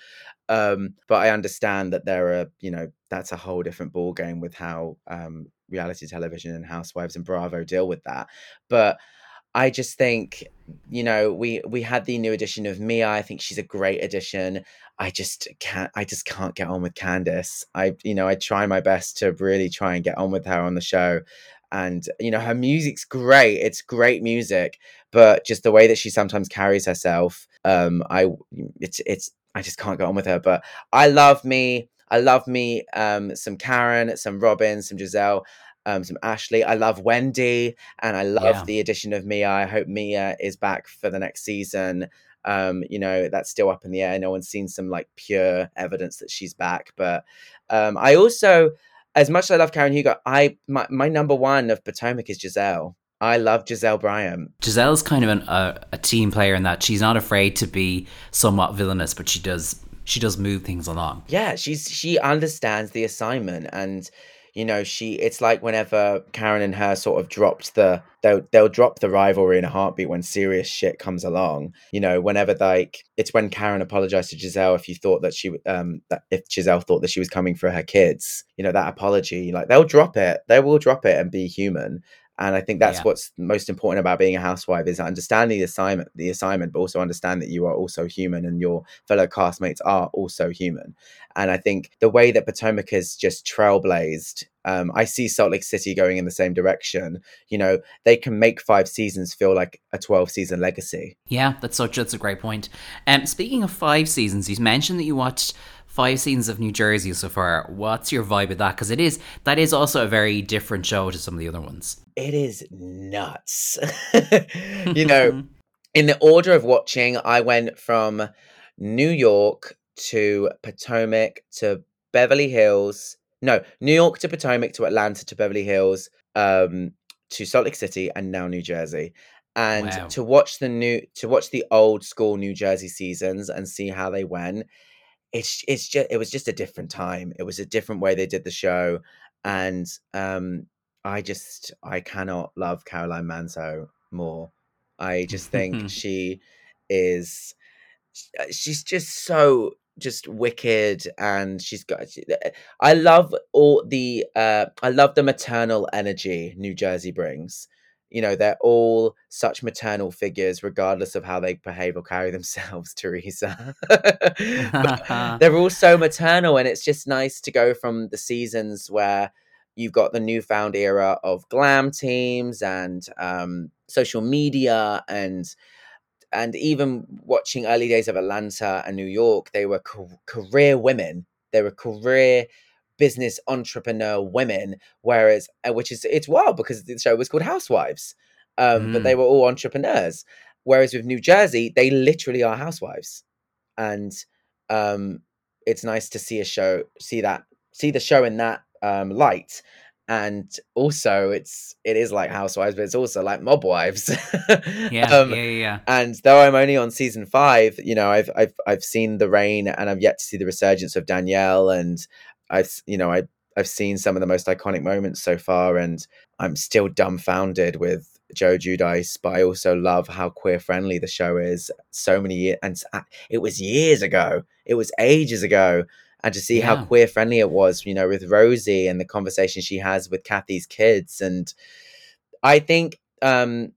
Um, but I understand that there are, you know, that's a whole different ball game with how um, reality television and Housewives and Bravo deal with that. But I just think, you know, we we had the new edition of Mia. I think she's a great addition. I just can't. I just can't get on with Candiace. I, you know, I try my best to really try and get on with her on the show, and you know, her music's great. It's great music, but just the way that she sometimes carries herself, um, I, it's it's. I just can't get on with her. But I love me. I love me. Um, some Karen, some Robyn, some Gizelle. Um, some Ashley. I love Wendy and I love Yeah. the addition of Mia. I hope Mia is back for the next season. Um, you know, that's still up in the air. No one's seen some like pure evidence that she's back. But um, I also, as much as I love Karen Huger, I my, my number one of Potomac is Gizelle. I love Gizelle Bryant. Gizelle's kind of an, a, a team player in that she's not afraid to be somewhat villainous, but she does she does move things along. Yeah, she's she understands the assignment and you know she it's like whenever Karen and her sort of dropped the they'll they'll drop the rivalry in a heartbeat when serious shit comes along. You know, whenever like it's when Karen apologized to Gizelle if you thought that she um that if Gizelle thought that she was coming for her kids, you know, that apology, like they'll drop it. They will drop it and be human. And I think that's Yeah. what's most important about being a housewife is understanding the assignment, the assignment, but also understand that you are also human and your fellow castmates are also human. And I think the way that Potomac has just trailblazed, um, I see Salt Lake City going in the same direction. You know, they can make five seasons feel like a 12 season legacy. Yeah, that's such that's a great point. Um, speaking of five seasons, you mentioned that you watched five seasons of New Jersey so far. What's your vibe with that? Because it is that is also a very different show to some of the other ones. It is nuts. you know, in the order of watching, I went from New York to Potomac to Beverly Hills. No, New York to Potomac to Atlanta to Beverly Hills, um, to Salt Lake City, and now New Jersey. And Wow. to watch the new, to watch the old school New Jersey seasons and see how they went, it's it's just it was just a different time. It was a different way they did the show, and um, I just I cannot love Caroline Manzo more. I just think she is uh, she's just so just wicked and she's got she- uh, I love all the uh I love the maternal energy New Jersey brings. You know, they're all such maternal figures regardless of how they behave or carry themselves, Teresa. They're all so maternal and it's just nice to go from the seasons where you've got the newfound era of glam teams and um, social media and and even watching early days of Atlanta and New York, they were ca- career women. They were career business entrepreneur women, whereas uh, which is it's wild because the show was called Housewives, um, mm. but they were all entrepreneurs. Whereas with New Jersey, they literally are housewives, and um, it's nice to see a show, see that, see the show in that um, light and also it's it is like housewives but it's also like mob wives yeah, um, yeah yeah and though i'm only on season five you know i've i've i've seen the rain, and i've yet to see the resurgence of danielle and i've you know i i've seen some of the most iconic moments so far and i'm still dumbfounded with Joe Giudice. but I also love how queer friendly the show is. So many years, and it was years ago. It was ages ago, and to see yeah. how queer friendly it was, you know, with Rosie and the conversation she has with Kathy's kids. And I think um,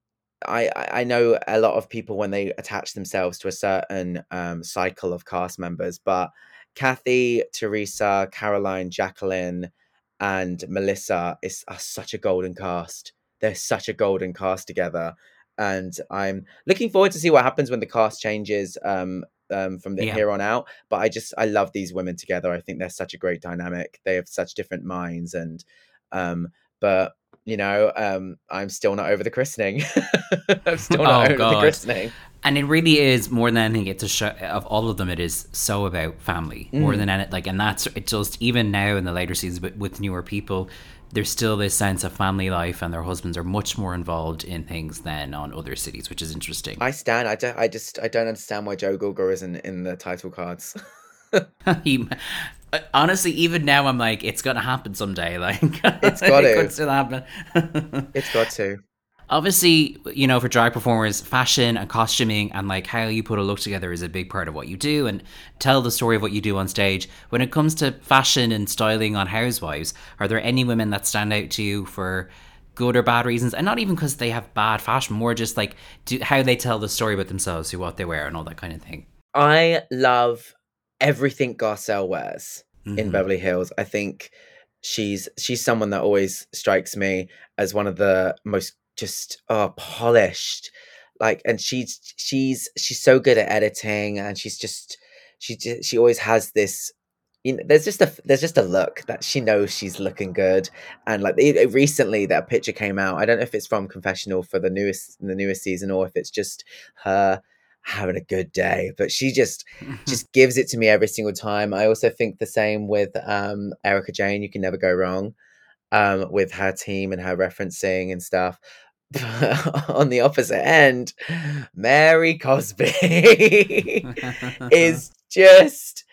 I I know a lot of people when they attach themselves to a certain um, cycle of cast members, but Kathy, Teresa, Caroline, Jacqueline, and Melissa is are such a golden cast. They're such a golden cast together, and I'm looking forward to see what happens when the cast changes um, um, from the yeah. here on out. But I just I love these women together. I think they're such a great dynamic. They have such different minds, and um, but you know, um, I'm still not over the christening. I'm still not oh, over God. the christening. And it really is more than anything. It's a show of all of them. It is so about family mm. more than anything. Like, and that's it. Just even now in the later seasons, but with newer people, there's still this sense of family life and their husbands are much more involved in things than on other cities which is interesting i stand i, don't, I just i don't understand why joe Gorga isn't in the title cards he, honestly even now i'm like it's gonna happen someday like it's got it to. still happen. It's got to. Obviously you know for drag performers fashion and costuming and like how you put a look together is a big part of what you do and tell the story of what you do on stage. When it comes to fashion and styling on housewives are there any women that stand out to you for good or bad reasons? And not even because they have bad fashion more just like do, how they tell the story about themselves who what they wear and all that kind of thing. I love everything garcelle wears mm-hmm. in beverly hills. I think she's she's someone that always strikes me as one of the most just oh polished like and she's she's she's so good at editing and she's just she just, she always has this you know there's just a there's just a look that she knows she's looking good. And like it, recently that picture came out. I don't know if it's from confessional for the newest the newest season or if it's just her having a good day but she just just gives it to me every single time. I also think the same with um erika jayne you can never go wrong um with her team and her referencing and stuff. On the opposite end, Mary Cosby is just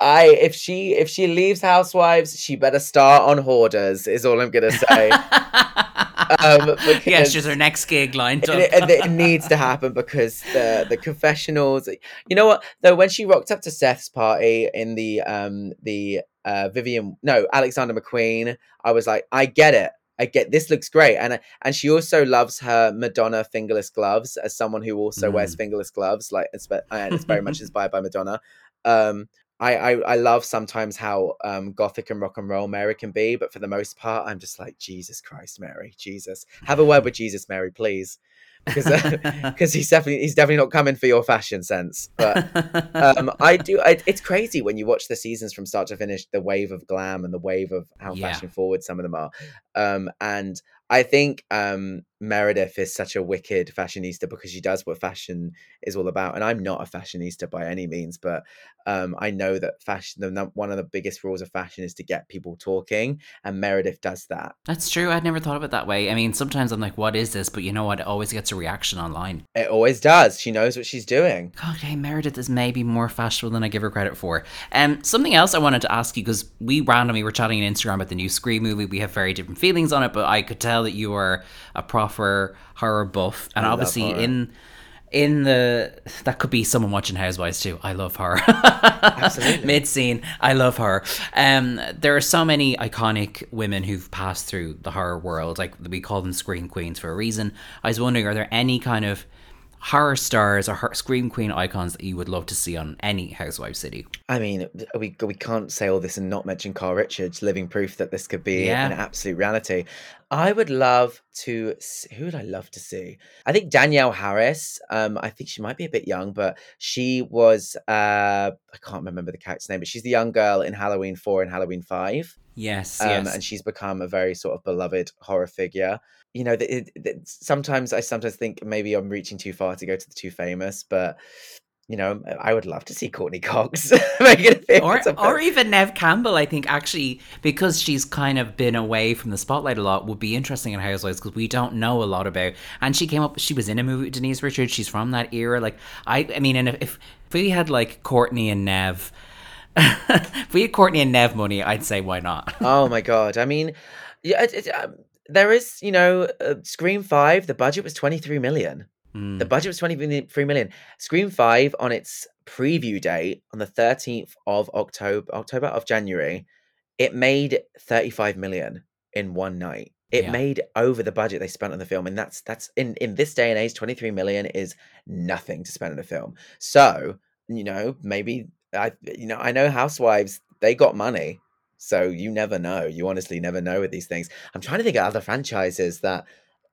I if she if she leaves Housewives, she better start on Hoarders. Is all I'm gonna say. um, yeah, she's her next gig lined up. it, it, it, needs to happen because the the confessionals. You know what? Though when she rocked up to Seth's party in the um the uh Vivienne no Alexander McQueen, I was like, I get it. I get this looks great, and and she also loves her Madonna fingerless gloves as someone who also mm. wears fingerless gloves, like it's, it's very much inspired by Madonna. Um, I, I, I love sometimes how um, gothic and rock and roll Mary can be, but for the most part, I'm just like Jesus Christ, Mary, Jesus, have a word with Jesus, Mary, please because because uh, he's definitely he's definitely not coming for your fashion sense. But um, I do. I, it's crazy when you watch the seasons from start to finish, the wave of glam and the wave of how yeah. fashion forward some of them are. Um, and I think um, Meredith is such a wicked fashionista because she does what fashion is all about. And I'm not a fashionista by any means, but um, I know that fashion, the, one of the biggest rules of fashion is to get people talking, and Meredith does that. That's true. I'd never thought of it that way. I mean, sometimes I'm like, what is this? But you know what? It always gets a reaction online. It always does. She knows what she's doing. Okay, Meredith is maybe more fashionable than I give her credit for. And um, something else I wanted to ask you because we randomly were chatting on Instagram about the new Scream movie. We have very different feelings on it, but I could tell that you are a proper horror buff, and I obviously in in the that could be someone watching Housewives too. I love her. Absolutely. Mid scene, I love her. Um, there are so many iconic women who've passed through the horror world. Like we call them screen queens for a reason. I was wondering, are there any kind of horror stars or her- scream queen icons that you would love to see on any Housewives city? I mean, we we can't say all this and not mention Kyle Richards, living proof that this could be Yeah. an absolute reality. I would love to. Who would I love to see? I think Danielle Harris. Um, I think she might be a bit young, but she was. Uh, I can't remember the character's name, but she's the young girl in Halloween Four and Halloween Five. Yes, um, yes. and she's become a very sort of beloved horror figure. You know, that it, sometimes I sometimes think maybe I'm reaching too far to go to the too famous, but you know, I would love to see Courteney Cox or, or even Neve Campbell, I think actually because she's kind of been away from the spotlight a lot, would be interesting in Housewives because we don't know a lot about. And she came up, she was in a movie with Denise Richards. She's from that era. Like I, I mean, and if, if we had like Courteney and Neve, if we had Courteney and Neve money, I'd say why not. oh my god! I mean, yeah, it, it, um, there is you know, uh, Scream Five. The budget was twenty three million. Mm. The budget was 23 million. Scream 5 on its preview date on the 13th of October, October of January, it made 35 million in one night. It Yeah. made over the budget they spent on the film and that's that's in in this day and age 23 million is nothing to spend on a film. So, you know, maybe I you know, I know housewives they got money. So you never know. You honestly never know with these things. I'm trying to think of other franchises that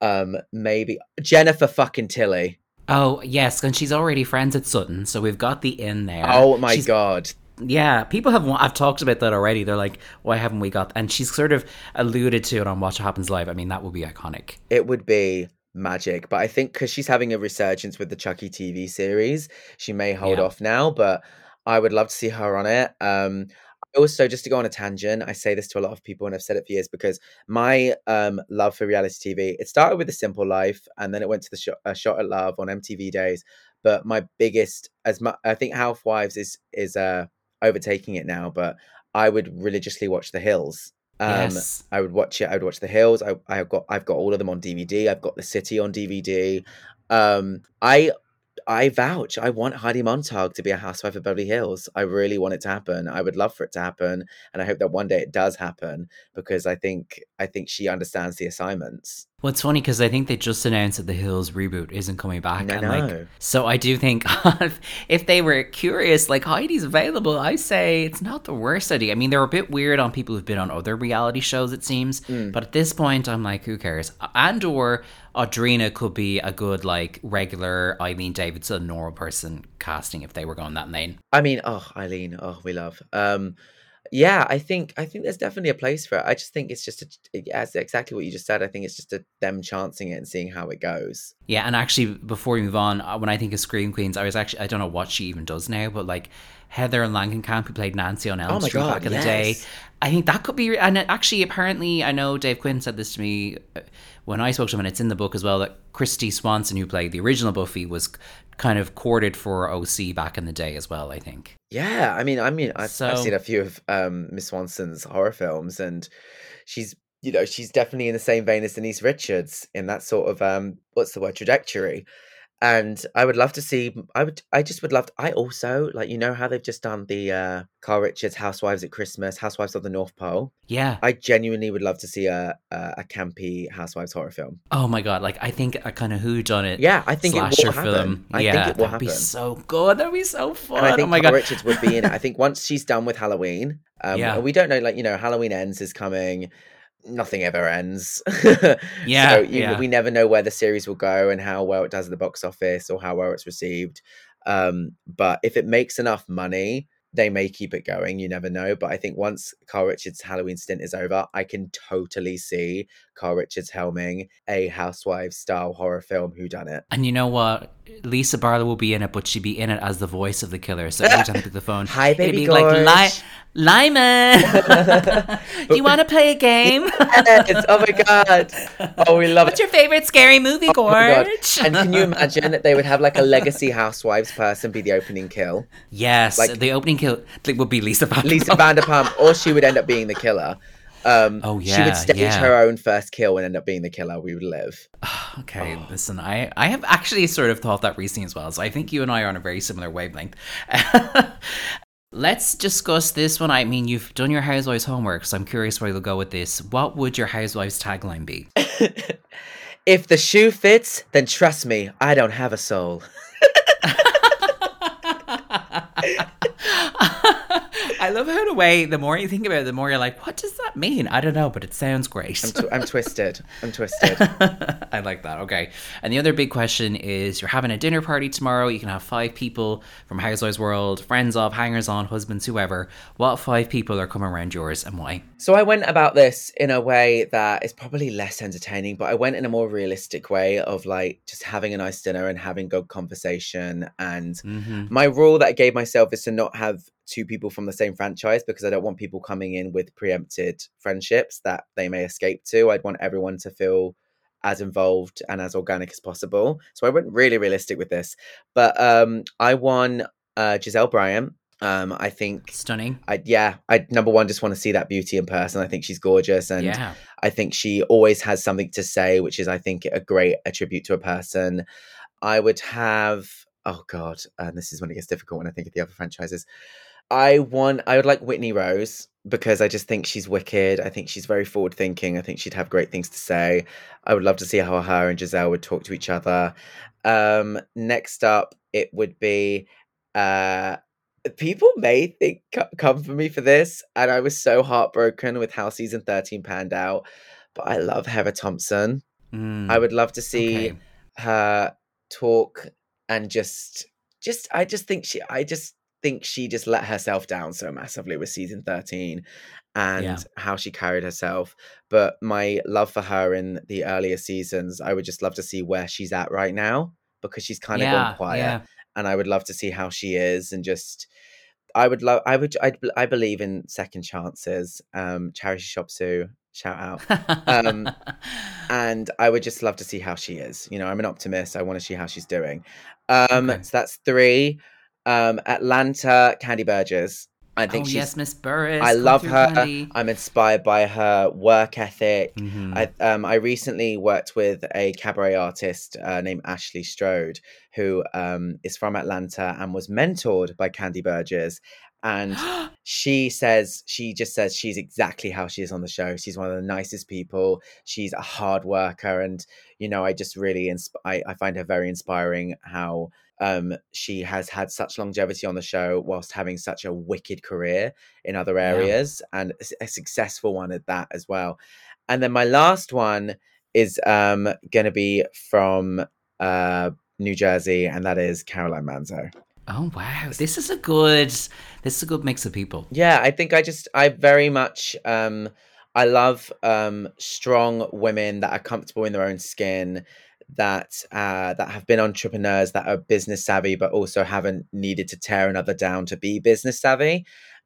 um maybe Jennifer fucking Tilly. Oh yes, and she's already friends at Sutton, so we've got the in there. Oh my She's- god. Yeah, people have. I've talked about that already. They're like, why haven't we got? And she's sort of alluded to it on Watch What Happens Live. I mean, that would be iconic. It would be magic, but I think because she's having a resurgence with the Chucky TV series, she may hold Yeah. off now. But I would love to see her on it. Um, also, just to go on a tangent, I say this to a lot of people, and I've said it for years because my um love for reality TV it started with A Simple Life, and then it went to the shot, uh, Shot at Love on MTV days. But my biggest, as much, I think Housewives is is uh overtaking it now. But I would religiously watch The Hills. Um, yes. I would watch it. I would watch The Hills. I I've got I've got all of them on DVD. I've got The City on DVD. Um, I I vouch. I want Heidi Montag to be a housewife of Beverly Hills. I really want it to happen. I would love for it to happen, and I hope that one day it does happen because I think I think she understands the assignments. Well, it's funny because I think they just announced that the Hills reboot isn't coming back. I and like, know. so I do think if, if they were curious, like Heidi's available, I say it's not the worst idea. I mean, they're a bit weird on people who've been on other reality shows, it seems. Mm. But at this point, I'm like, who cares? And or Audrina could be a good like regular Eileen Davidson normal person casting if they were going that lane. I mean, oh Eileen, oh we love. Um, yeah, I think I think there's definitely a place for it. I just think it's just a, it's exactly what you just said. I think it's just a, them chancing it and seeing how it goes. Yeah, and actually, before we move on, uh, when I think of Scream Queens, I was actually I don't know what she even does now, but like Heather and Langenkamp, who played Nancy on Elm Oh Street God, back in the day. I think that could be. And actually, apparently, I know Dave Quinn said this to me uh, when I spoke to him, and it's in the book as well that Kristy Swanson, who played the original Buffy, was kind of courted for OC back in the day as well. I think. Yeah, I mean, I mean, I've, I've seen a few of um, Miss Swanson's horror films, and she's, you know, she's definitely in the same vein as Denise Richards in that sort of um, what's the word, trajectory. And I would love to see. I would. I just would love. To, I also like. You know how they've just done the uh, Kyle Richards Housewives at Christmas, Housewives of the North Pole. Yeah. I genuinely would love to see a a, a campy Housewives horror film. Oh my god! Like I think a kind of who done it. Yeah, I think it will slasher happen. film. I yeah, think it will that'd be so good. That'd be so fun. And I think oh my Kyle god. Richards would be in it. I think once she's done with Halloween, um, Yeah. we don't know, like you know, Halloween ends is coming. Nothing ever ends. Yeah, so you, yeah. we never know where the series will go and how well it does at the box office or how well it's received. Um, but if it makes enough money, they may keep it going. You never know. But I think once Kyle Richards' Halloween stint is over, I can totally see Kyle Richards helming a Housewives style horror film. Who done it? And you know what? Lisa Barlow will be in it, but she'd be in it as the voice of the killer. So every time I pick the phone, Hi, it'd baby be like, Li- Gorge." Lyman, do you want to play a game? Yes. Oh my god! Oh, we love What's it. your favorite scary movie, Oh. Gorge? And can you imagine that they would have like a legacy housewives person be the opening kill? yes, like- the opening kill like, would be Lisa Barlow. Lisa Vanderpump, or she would end up being the killer. Um, Oh, she yeah, would stage yeah. her own first kill and end up being the killer. We would live. Okay, Oh. listen, I, I have actually sort of thought that recently as well. So I think you and I are on a very similar wavelength. Let's discuss this one. I mean, you've done your Housewives homework, so I'm curious where you'll go with this. What would your Housewives tagline be? If the shoe fits, then trust me, I don't have a soul. I love how, in a way, the more you think about it, the more you're like, what does that mean? I don't know, but it sounds great. I'm, tw- I'm twisted. I'm twisted. I like that. Okay. And the other big question is you're having a dinner party tomorrow. You can have five people from Housewives World, friends of, hangers on, husbands, whoever. What five people are coming around yours and why? So I went about this in a way that is probably less entertaining, but I went in a more realistic way of like just having a nice dinner and having good conversation. And Mm-hmm. my rule that I gave myself is to not have two people from the same franchise because I don't want people coming in with preempted friendships that they may escape to. I'd want everyone to feel as involved and as organic as possible. So I went really realistic with this. But um I won uh Gizelle Bryant. Um I think Stunning. I yeah, I number one just want to see that beauty in person. I think she's gorgeous and yeah. I think she always has something to say, which is I think a great attribute to a person. I would have oh god, and this is when it gets difficult when I think of the other franchises. I want I would like Whitney Rose because I just think she's wicked. I think she's very forward thinking. I think she'd have great things to say. I would love to see how her and Gizelle would talk to each other. Um next up it would be uh people may think come for me for this and I was so heartbroken with how season 13 panned out, but I love Heather Thomson. Mm, I would love to see okay. her talk and just just I just think she I just think she just let herself down so massively with season 13 and Yeah. how she carried herself but my love for her in the earlier seasons I would just love to see where she's at right now because she's kind of yeah, gone quiet yeah. and I would love to see how she is and just I would love I would I, I believe in second chances um Charity Shopsu shout out Um, and I would just love to see how she is. You know, I'm an optimist. I want to see how she's doing. Um, Okay. so that's three. Um, Atlanta, Kandi Burruss. I oh, think she's. yes, Miss Burruss. I love her. Kandi. I'm inspired by her work ethic. Mhm. I um I recently worked with a cabaret artist uh, named Ashley Strode, who um is from Atlanta and was mentored by Kandi Burruss. And she says she just says she's exactly how she is on the show. She's one of the nicest people. She's a hard worker, and you know I just really insp- I, I find her very inspiring. How um she has had such longevity on the show whilst having such a wicked career in other Yeah. areas and a successful one at that as well. And then my last one is um going to be from uh New Jersey, and that is Caroline Manzo. Oh wow, this is a good. This is a good mix of people. Yeah, I think I just I very much um I love um strong women that are comfortable in their own skin that uh that have been entrepreneurs that are business savvy but also haven't needed to tear another down to be business savvy.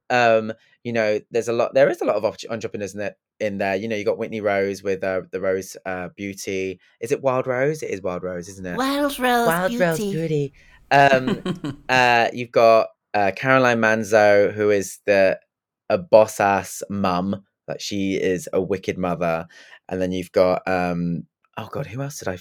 Um you know, there's a lot there is a lot of entrepreneurs in there in there. You know, you got Whitney Rose with uh, the Rose uh Beauty. Is it Wild Rose? It is Wild Rose, isn't it? Wild Rose Wild Beauty. Rose Beauty. Um uh, you've got uh, Caroline Manzo, who is the a boss ass mum. Like she is a wicked mother, and then you've got um oh god, who else did I?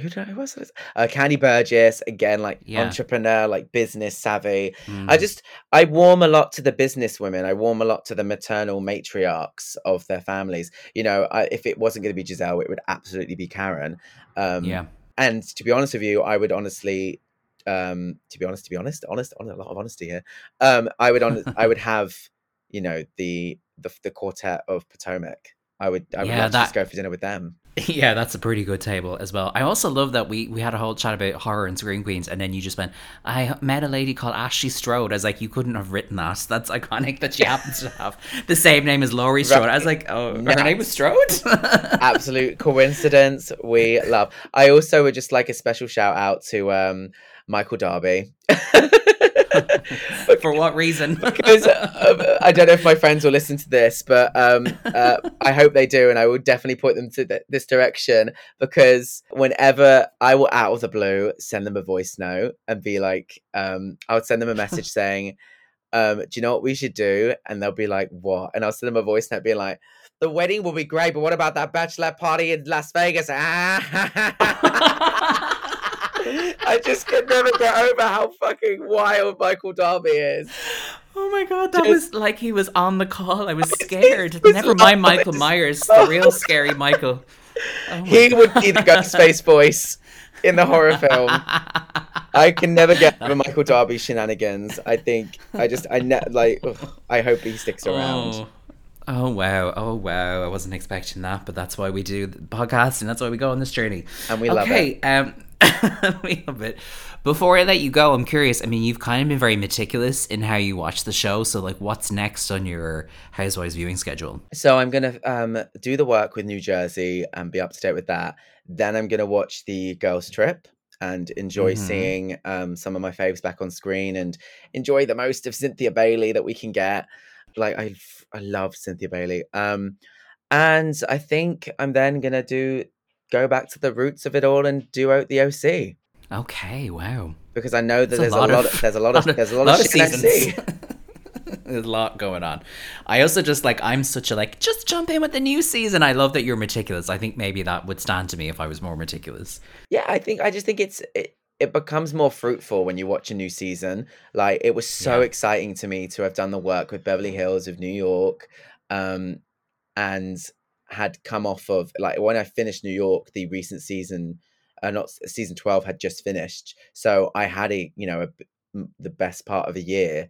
Who did I? Who else? Did I, uh, Kandi Burruss again, like Yeah. entrepreneur, like business savvy. I Mm. just I warm a lot to the business women. I warm a lot to the maternal matriarchs of their families. You know, I, if it wasn't going to be Gizelle, it would absolutely be Karen. Um, yeah. and to be honest with you, I would honestly, um, to be honest, to be honest, honest, on a lot of honesty here. Um, I would on, I would have, you know, the the the quartet of Potomac. I would I would Yeah, love to just go for dinner with them. Yeah, that's a pretty good table as well. I also love that we we had a whole chat about horror and scream queens, and then you just went, "I met a lady called Ashley Strode." I was like, "You couldn't have written that. That's iconic that she happens to have the same name as Laurie Strode." I was like, "Oh, her name was Strode." Absolute coincidence. We love. I also would just like a special shout out to um, Michael Darby. For what reason? because uh, I don't know if my friends will listen to this, but um, uh, I hope they do, and I will definitely point them to th- this direction because whenever I will out of the blue send them a voice note and be like, um, I would send them a message saying, um, "Do you know what we should do?" And they'll be like, "What?" And I'll send them a voice note being like. The wedding will be great, but what about that bachelor party in Las Vegas? I just can never get over how fucking wild Michael Darby is. Oh my god, that Just- was like he was on the call. I was scared. Never mind Michael Myers, the real scary Michael. Oh he would be the Ghostface voice in the horror film. I can never get over Michael Darby shenanigans. I think I just I ne- like ugh, I hope he sticks around. Oh. Oh wow! Oh wow! I wasn't expecting that, but that's why we do the podcast, and that's why we go on this journey. And we love okay, it. Um, love. Before I let you go, I'm curious. I mean, you've kind of been very meticulous in how you watch the show. So, like, what's next on your Housewives viewing schedule? So I'm gonna um, do the work with New Jersey and be up to date with that. Then I'm gonna watch the Girls Trip and enjoy Mhm. seeing um, some of my faves back on screen and enjoy the most of Cynthia Bailey that we can get. Like I, I love Cynthia Bailey. Um, and I think I'm then gonna do go back to the roots of it all and do out the OC Okay, wow. because I know that That's there's a lot, of, there's a lot of there's a lot, of, shit I see. There's a lot going on. I also just like I'm such a like just jump in with the new season. I love that you're meticulous. I think maybe that would stand to me if I was more meticulous. Yeah, I think I just think it's it, it becomes more fruitful when you watch a new season. Like it was so Yeah. exciting to me to have done the work with Beverly Hills of New York, um, and had come off of like when I finished New York, the recent season, uh, not season twelve had just finished, so I had a you know a the best part of a year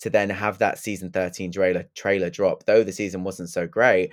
to then have that season thirteen trailer trailer drop. Though the season wasn't so great,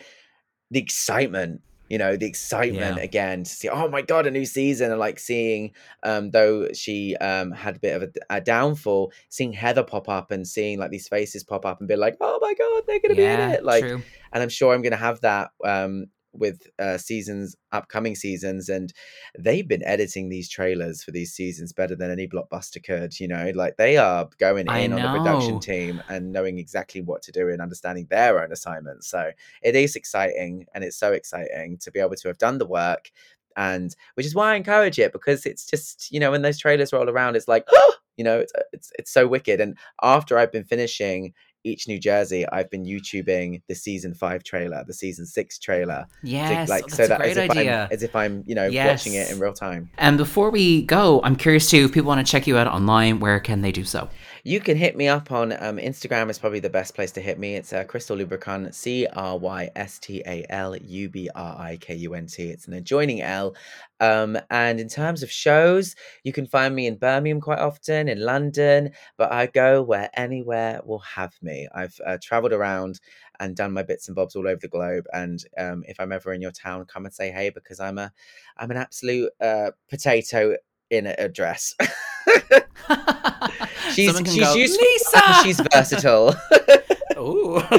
the excitement you know the excitement Yeah. again to see oh my god a new season and like seeing um though she um had a bit of a, a downfall seeing heather pop up and seeing like these faces pop up and be like oh my god they're gonna be in it like true. and i'm sure i'm gonna have that um with uh seasons upcoming seasons and they've been editing these trailers for these seasons better than any blockbuster could you know? Like they are going I in on the production team and knowing exactly what to do and understanding their own assignments so it is exciting and it's so exciting to be able to have done the work and which is why I encourage it because it's just you know when those trailers roll around it's like oh you know it's it's it's so wicked and after I've been finishing each New Jersey I've been YouTubing the season 5 trailer the season 6 trailer to, Yes, like oh, that's so a that as if as if I'm you know watching it in real time And before we go, I'm curious too. If people want to check you out online, where can they do so? You can hit me up on um, Instagram is probably the best place to hit me. It's uh, Crystal Lubrikunt, C R Y S T A L U B R I K U N T. It's an adjoining L. Um, and in terms of shows, you can find me in Birmingham quite often, in London, but I go where anywhere will have me. I've uh, traveled around and done my bits and bobs all over the globe. And um, if I'm ever in your town, come and say hey because I'm a I'm an absolute uh, potato in a, a dress. she's she's go, useful Lisa. she's versatile. Ooh.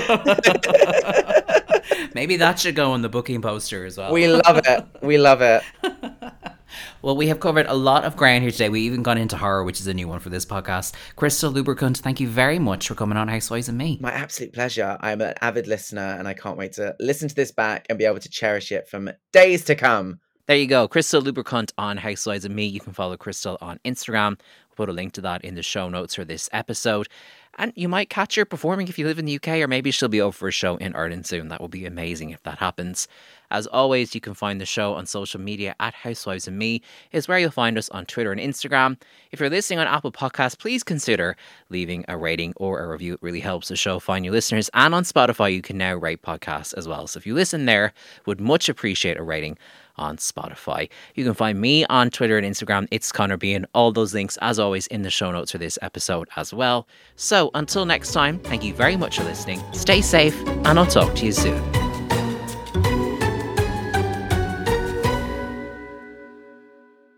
Maybe that should go on the booking poster as well. we love it. We love it. well, we have covered a lot of ground here today. We even gone into horror, which is a new one for this podcast. Crystal Lubrikunt, thank you very much for coming on Housewives and Me. My absolute pleasure. I'm an avid listener and I can't wait to listen to this back and be able to cherish it from days to come. There you go. Crystal Lubrikunt on Housewives and Me. You can follow Crystal on Instagram. We'll put a link to that in the show notes for this episode. And you might catch her performing if you live in the UK, or maybe she'll be over for a show in Ireland soon. That will be amazing if that happens. As always, you can find the show on social media at Housewives and Me, is where you'll find us on Twitter and Instagram. If you're listening on Apple Podcasts, please consider leaving a rating or a review. It really helps the show find new listeners. And on Spotify, you can now rate podcasts as well. So if you listen there, would much appreciate a rating on Spotify. You can find me on Twitter and Instagram. It's Connor Behan. All those links, as always, in the show notes for this episode as well. So until next time, thank you very much for listening. Stay safe, and I'll talk to you soon.